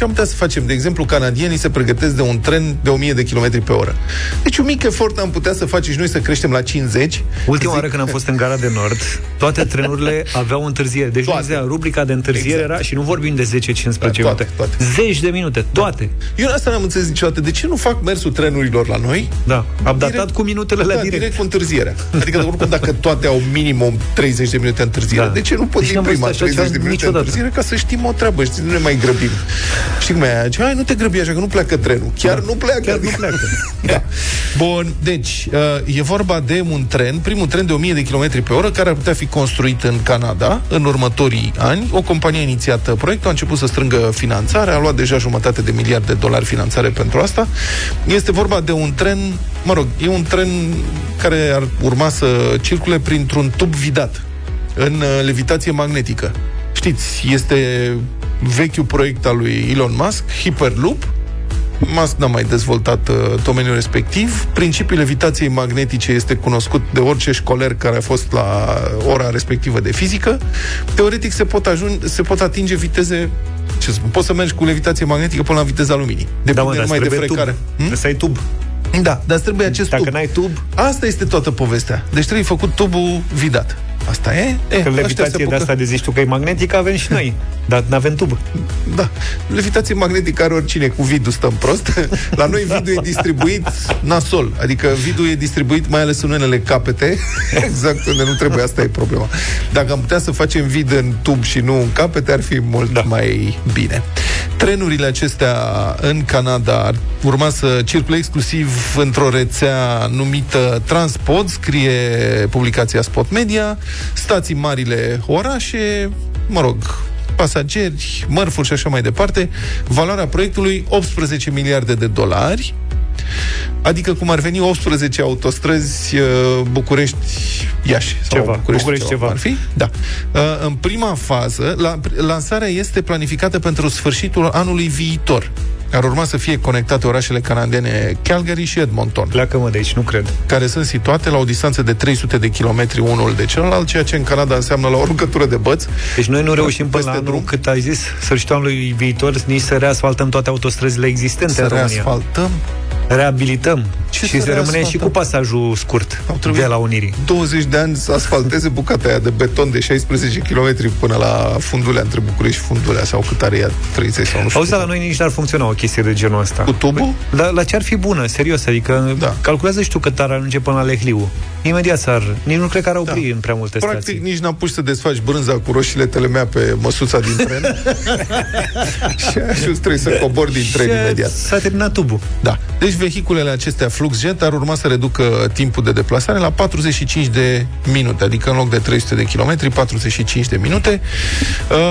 [SPEAKER 4] Am putea să facem, de exemplu, canadienii se pregătesc de un tren de 1000 de km pe oră. Deci un mic efort am putea să facem și noi să creștem la 50.
[SPEAKER 2] Ultima oară când am fost în Gara de Nord, toate trenurile aveau întârziere. Deci toate. Zicea, rubrica de întârziere exact. era, și nu vorbim de 10-15 da, toate, minute,
[SPEAKER 4] toate.
[SPEAKER 2] zeci de minute, toate.
[SPEAKER 4] Da. Eu asta n-am înțeles niciodată. De ce nu fac mersul trenurilor la noi?
[SPEAKER 2] Da, am datat cu minutele la
[SPEAKER 4] da,
[SPEAKER 2] direct.
[SPEAKER 4] direct cu întârzierea. Adică oricum dacă toate au minimum 30 de minute întârziere, da. de ce nu pot din prima 30 de minute niciodată. întârziere ca să știm o treabă, știi, nu ne mai grăbim. Știi cum e aia? Hai, nu te grăbi așa, că nu pleacă trenul. Chiar da. nu pleacă.
[SPEAKER 2] Chiar nu pleacă. [LAUGHS]
[SPEAKER 4] da. Bun, deci, uh, e vorba de un tren, primul tren de 1000 de km pe oră, care ar putea fi construit în Canada în următorii ani. O companie a inițiat proiectul, a început să strângă finanțare, a luat deja jumătate de miliard de dolari finanțare pentru asta. Este vorba de un tren, mă rog, e un tren care ar urma să circule printr-un tub vidat în uh, levitație magnetică. Știți, este vechiul proiect al lui Elon Musk, Hyperloop, Musk n-a mai dezvoltat uh, domeniul respectiv. Principiul levitației magnetice este cunoscut de orice școler care a fost la ora respectivă de fizică. Teoretic se pot, ajunge, se pot atinge viteze ce spun, poți să mergi cu levitație magnetică până la viteza luminii.
[SPEAKER 2] Depinde da, mă, numai de frecare. Tub. Hmm? Trebuie să ai tub.
[SPEAKER 4] Da, dar trebuie acest
[SPEAKER 2] Dacă
[SPEAKER 4] tub.
[SPEAKER 2] n-ai tub...
[SPEAKER 4] Asta este toată povestea. Deci trebuie făcut tubul vidat. Asta e? e
[SPEAKER 2] Că levitație de asta de zici tu că e magnetică avem și noi, dar nu avem tub.
[SPEAKER 4] Da. Levitație magnetică are oricine, cu vidul stăm prost. [LAUGHS] La noi vidul e distribuit nasol, adică vidul e distribuit mai ales în unele capete, [LAUGHS] exact unde nu trebuie, asta e problema. Dacă am putea să facem vid în tub și nu în capete, ar fi mult da. mai bine. Trenurile acestea în Canada ar urma să circule exclusiv într-o rețea numită Transpod, scrie publicația Spot Media, stații marile orașe, mă rog, pasageri, mărfuri și așa mai departe. Valoarea proiectului 18 miliarde de dolari. Adică cum ar veni 18 autostrăzi uh, București-Iași.
[SPEAKER 2] Sau ceva, București, București ceva.
[SPEAKER 4] Ar fi? Da. Uh, în prima fază, la, lansarea este planificată pentru sfârșitul anului viitor ar urma să fie conectate orașele canadiene Calgary și Edmonton.
[SPEAKER 2] Pleacă-mă de aici, nu cred.
[SPEAKER 4] Care sunt situate la o distanță de 300 de kilometri unul de celălalt, ceea ce în Canada înseamnă la o rugătură de băți.
[SPEAKER 2] Deci noi nu reușim până la anul, drum. cât ai zis, sfârșitul anului viitor, nici să reasfaltăm toate autostrăzile existente să în România.
[SPEAKER 4] reasfaltăm?
[SPEAKER 2] Reabilităm Ce și se rămâne și cu pasajul scurt de la Unirii.
[SPEAKER 4] 20 de ani să asfalteze bucata aia de beton de 16 km până la fundulea între București și fundulea sau cât are ea 30 sau nu știu.
[SPEAKER 2] Auzi, la noi nici n-ar funcționa o chestie de genul ăsta.
[SPEAKER 4] Cu tubul?
[SPEAKER 2] La, la ce ar fi bună, serios, adică da. calculează și tu cât ar ajunge până la Lehliu. Imediat s-ar, nici nu cred că ar opri da. în prea multe
[SPEAKER 4] Practic
[SPEAKER 2] stații.
[SPEAKER 4] nici n-am pus să desfaci brânza cu roșiile telemea pe măsuța din tren [LAUGHS] și ajuns trebuie să cobor din tren imediat.
[SPEAKER 2] S-a terminat tubul.
[SPEAKER 4] Da. Deci vehiculele acestea FluxJet ar urma să reducă timpul de deplasare la 45 de minute, adică în loc de 300 de kilometri, 45 de minute.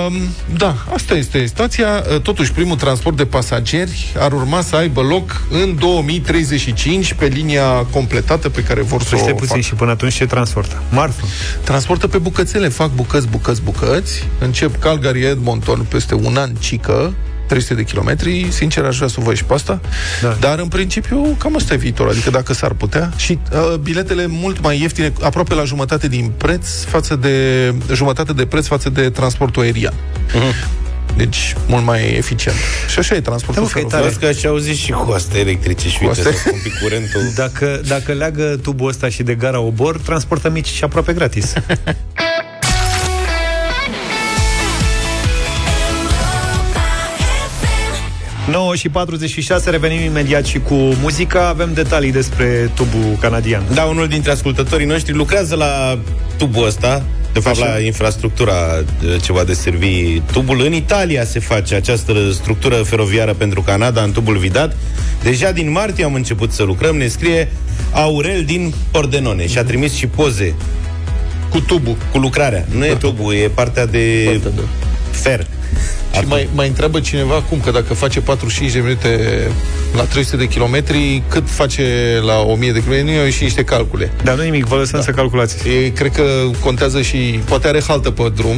[SPEAKER 4] Um, da, asta este situația. Totuși, primul transport de pasageri ar urma să aibă loc în 2035 pe linia completată pe care vor să
[SPEAKER 2] păi
[SPEAKER 4] o
[SPEAKER 2] puțin
[SPEAKER 4] fac.
[SPEAKER 2] și până atunci ce transportă? Marfă.
[SPEAKER 4] Transportă pe bucățele, fac bucăți, bucăți, bucăți. Încep Calgary, Edmonton peste un an cică, 300 de kilometri, sincer aș vrea să văd și pe asta, da. dar în principiu cam asta e viitor, adică dacă s-ar putea și uh, biletele mult mai ieftine, aproape la jumătate din preț față de jumătate de preț față de transportul aerian. Uh-huh. Deci, mult mai eficient. Și așa e transportul
[SPEAKER 3] da, feroviar. că și auzit și cu asta electrice și uite, să curentul.
[SPEAKER 2] Dacă, dacă leagă tubul ăsta și de gara obor, transportă mici și aproape gratis. [LAUGHS] 9 și 46, revenim imediat și cu muzica. Avem detalii despre tubul canadian.
[SPEAKER 3] Da, unul dintre ascultătorii noștri lucrează la tubul ăsta, de fapt Așa. la infrastructura ce va deservi tubul. În Italia se face această structură feroviară pentru Canada în tubul vidat. Deja din martie am început să lucrăm, ne scrie Aurel din Pordenone și a trimis și poze
[SPEAKER 4] cu tubul,
[SPEAKER 3] cu lucrarea. Nu e tubul, e partea de partea de fer.
[SPEAKER 4] Și mai, mai întreabă cineva cum, că dacă face 45 de minute la 300 de kilometri, cât face la 1000 de kilometri? Nu și niște calcule.
[SPEAKER 2] Dar nu nimic, vă lăsăm da. să calculați.
[SPEAKER 4] E, cred că contează și, poate are haltă pe drum.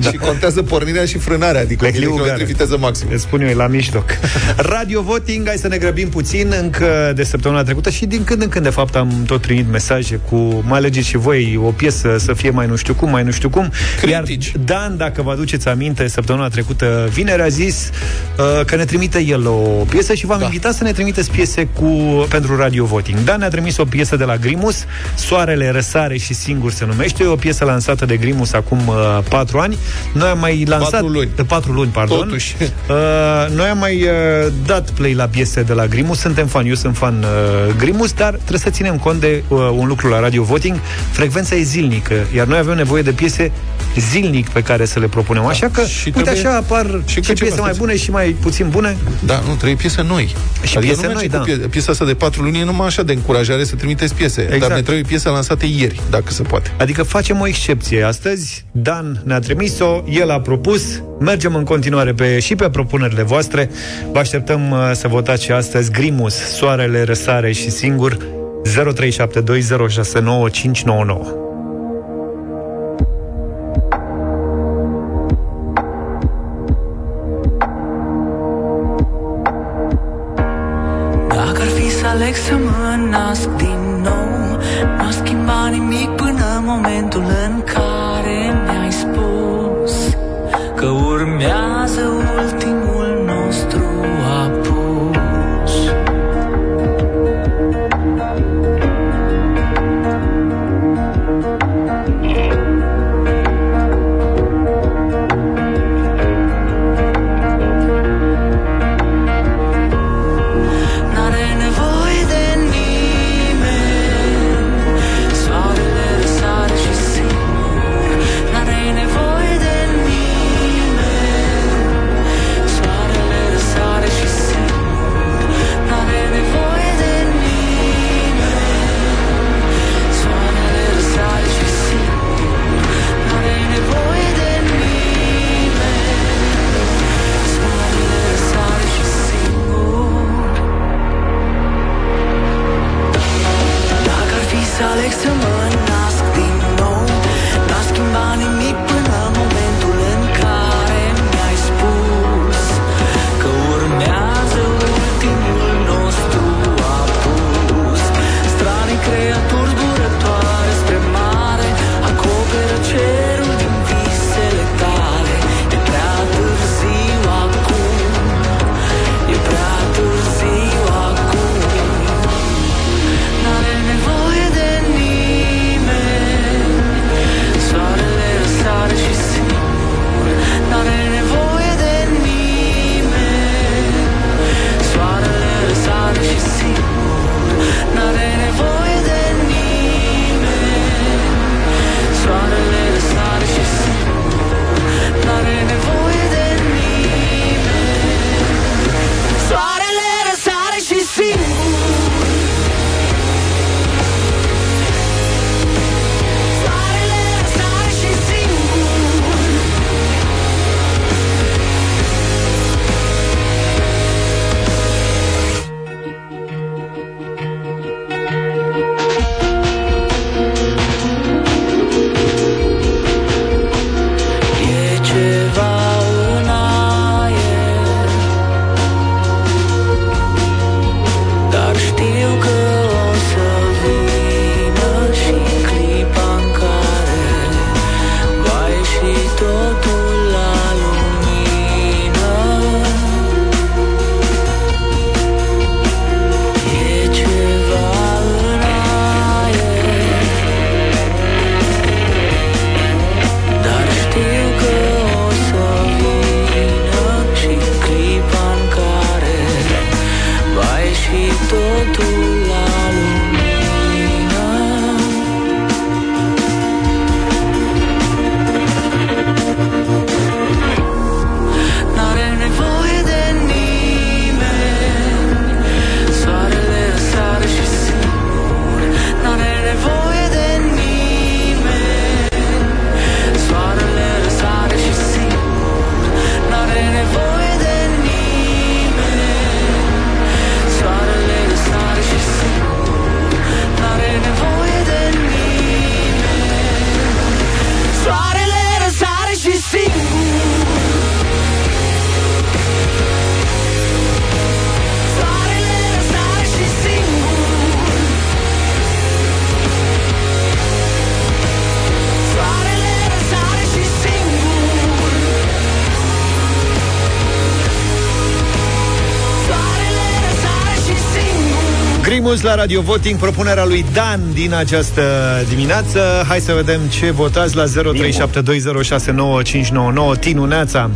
[SPEAKER 4] Da. [LAUGHS] și contează pornirea și frânarea, adică de viteză maximă.
[SPEAKER 2] Îți spun eu, e la mijloc. [LAUGHS] Radio Voting, hai să ne grăbim puțin, încă de săptămâna trecută și din când în când, de fapt, am tot primit mesaje cu mai alegeți și voi o piesă să fie mai nu știu cum, mai nu știu cum.
[SPEAKER 4] Critici.
[SPEAKER 2] Iar Dan, dacă vă aduceți aminte, săptămâna trecută, vineri, a zis uh, că ne trimite el o piesă și v-am da. invitat să ne trimiteți piese cu, pentru Radio Voting. Dan ne-a trimis o piesă de la Grimus, Soarele răsare și singur se numește, o piesă lansată de Grimus acum uh, patru ani. Noi am mai lansat... Patru
[SPEAKER 4] luni.
[SPEAKER 2] Patru luni, pardon.
[SPEAKER 4] Totuși. [LAUGHS]
[SPEAKER 2] Uh, noi am mai uh, dat play la piese de la Grimus. Suntem fan, eu sunt fan uh, Grimus, dar trebuie să ținem cont de uh, un lucru la Radio Voting. Frecvența e zilnică, iar noi avem nevoie de piese zilnic pe care să le propunem. Da. Așa că, și uite, trebuie... așa apar și, și piese mai bune și mai puțin bune.
[SPEAKER 4] Da, nu, trebuie piese noi.
[SPEAKER 2] Și adică piese noi, da.
[SPEAKER 4] Pie- piesa asta de patru luni e numai așa de încurajare să trimiteți piese. Exact. Dar ne trebuie piese lansate ieri, dacă se poate.
[SPEAKER 2] Adică facem o excepție. Astăzi, Dan ne-a scris-o, el a propus. Mergem în continuare pe, și pe propunerile voastre. Vă așteptăm uh, să votați și astăzi Grimus, Soarele, Răsare și Singur 0372069599.
[SPEAKER 15] aleg să mă nasc din nou N-a schimbat nimic până momentul în care La
[SPEAKER 2] Radio Voting propunerea lui Dan din această dimineață. Hai să vedem ce votați la 0372069599. Tinu Neața.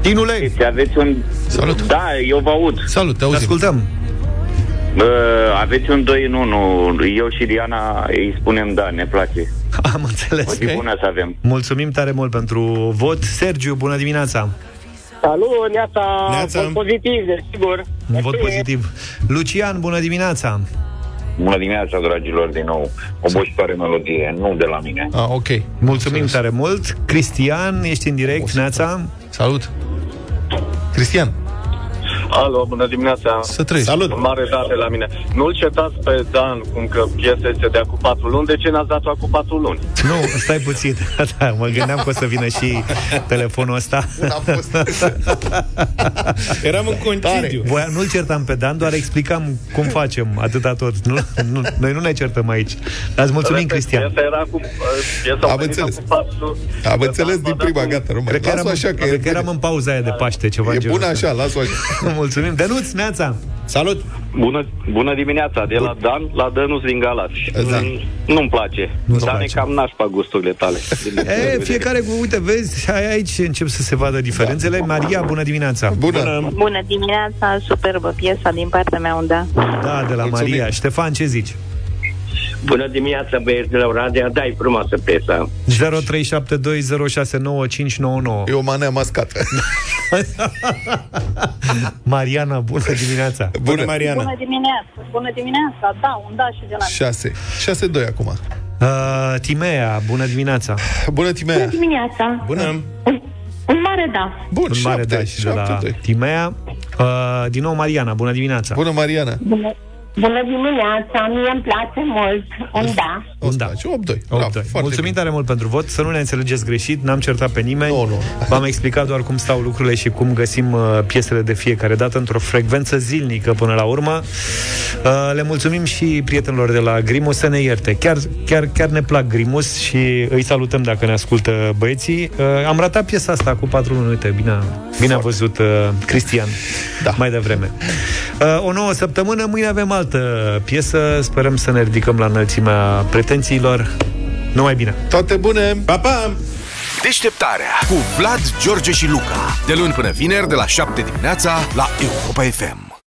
[SPEAKER 2] Tinule.
[SPEAKER 10] Știți, aveți un...
[SPEAKER 4] Salut.
[SPEAKER 10] Da, eu vă aud.
[SPEAKER 4] Salut, te
[SPEAKER 2] auzim. ascultăm.
[SPEAKER 10] Uh, aveți un 2 în 1. Eu și Diana îi spunem da, ne place.
[SPEAKER 2] Am înțeles.
[SPEAKER 10] O bună să avem.
[SPEAKER 2] Mulțumim tare mult pentru vot. Sergiu, bună dimineața.
[SPEAKER 16] Salut, neața.
[SPEAKER 2] neața.
[SPEAKER 16] Vot pozitiv, desigur.
[SPEAKER 2] Vot pozitiv. Lucian, bună dimineața!
[SPEAKER 17] Bună dimineața, dragilor, din nou. Obositoare melodie, nu de la mine.
[SPEAKER 4] Ah, ok.
[SPEAKER 2] Mulțumim Mulțumesc. tare mult. Cristian, ești în direct, Neața.
[SPEAKER 4] Salut! Cristian!
[SPEAKER 6] Alo, bună dimineața.
[SPEAKER 4] Să trăiești.
[SPEAKER 3] Salut.
[SPEAKER 6] Mare date la mine. Nu-l certați pe Dan cum că piesa este de acum patru luni. De ce n-ați dat-o acum patru luni?
[SPEAKER 2] Nu, stai puțin. [LAUGHS] da, mă gândeam că o să vină și telefonul ăsta. [LAUGHS]
[SPEAKER 3] Eram în concediu.
[SPEAKER 2] Voia, nu-l certam pe Dan, doar explicam cum facem atâta tot. Nu, nu, noi nu ne certăm aici. Dar îți mulțumim, Cristian.
[SPEAKER 6] Piesa era cu... Piesa
[SPEAKER 4] Am înțeles.
[SPEAKER 6] Cu patru,
[SPEAKER 4] Am înțeles din prima, gata, nu mai.
[SPEAKER 2] Cred că, eram,
[SPEAKER 4] Lasă-o așa, că
[SPEAKER 2] cred
[SPEAKER 4] e,
[SPEAKER 2] că eram în pauza aia de Paște, ceva
[SPEAKER 4] e
[SPEAKER 2] în genul
[SPEAKER 4] bună
[SPEAKER 2] ăsta.
[SPEAKER 4] așa, lasă-o așa. [LAUGHS]
[SPEAKER 2] Mulțumim. Denuț, Neața!
[SPEAKER 3] Salut!
[SPEAKER 18] Bună, bună dimineața, de la Dan la Dănuț din Galați.
[SPEAKER 4] Da.
[SPEAKER 18] Mm, Nu-mi place.
[SPEAKER 2] Nu-ți
[SPEAKER 18] Dan
[SPEAKER 2] place.
[SPEAKER 18] e cam nașpa gusturile tale. [LAUGHS]
[SPEAKER 2] E, fiecare cu, uite, vezi, ai- aici încep să se vadă diferențele. Maria, bună dimineața!
[SPEAKER 4] Bună!
[SPEAKER 19] Bună dimineața, superbă piesa din partea mea, da.
[SPEAKER 2] Da, de la Maria. Ștefan, ce zici?
[SPEAKER 10] Bună dimineața, băieți de la Oradea, dai frumoasă piesa.
[SPEAKER 2] 0372069599
[SPEAKER 4] E o manea mascată. [LAUGHS]
[SPEAKER 2] Mariana, bună dimineața!
[SPEAKER 3] Bună, Mariana!
[SPEAKER 19] Bună dimineața, bună dimineața, da, un da și de la
[SPEAKER 4] 6. 6-2 acum.
[SPEAKER 2] Uh, Timea, bună dimineața!
[SPEAKER 4] Bună, Timea!
[SPEAKER 19] dimineața.
[SPEAKER 3] Bună!
[SPEAKER 19] Un mare da.
[SPEAKER 4] Bun,
[SPEAKER 2] Un mare
[SPEAKER 4] 7,
[SPEAKER 2] da și de la
[SPEAKER 4] 7-2.
[SPEAKER 2] Timea. Uh, din nou Mariana, bună dimineața!
[SPEAKER 4] Bună, Mariana!
[SPEAKER 19] Bună, bună dimineața, mie îmi place mult. Un da.
[SPEAKER 2] Un da.
[SPEAKER 4] 8-2.
[SPEAKER 2] 8
[SPEAKER 4] Bravo,
[SPEAKER 2] Mulțumim
[SPEAKER 4] foarte bine.
[SPEAKER 2] tare mult pentru vot. Să nu ne înțelegeți greșit, n-am certat pe nimeni.
[SPEAKER 4] Nu, nu.
[SPEAKER 2] V-am explicat doar cum stau lucrurile și cum găsim uh, piesele de fiecare dată într-o frecvență zilnică până la urmă. Uh, le mulțumim și prietenilor de la Grimus să ne ierte. Chiar, chiar, chiar ne plac Grimus și îi salutăm dacă ne ascultă băieții. Uh, am ratat piesa asta cu patru minute. Bine, bine a văzut uh, Cristian
[SPEAKER 4] Da.
[SPEAKER 2] mai devreme. Uh, o nouă săptămână, mâine avem altă piesă. Sperăm să ne ridicăm la înălțimea pretențiilor. Numai bine!
[SPEAKER 4] Toate bune!
[SPEAKER 3] Pa, pa!
[SPEAKER 1] Deșteptarea cu Vlad, George și Luca. De luni până vineri, de la 7 dimineața, la Europa FM.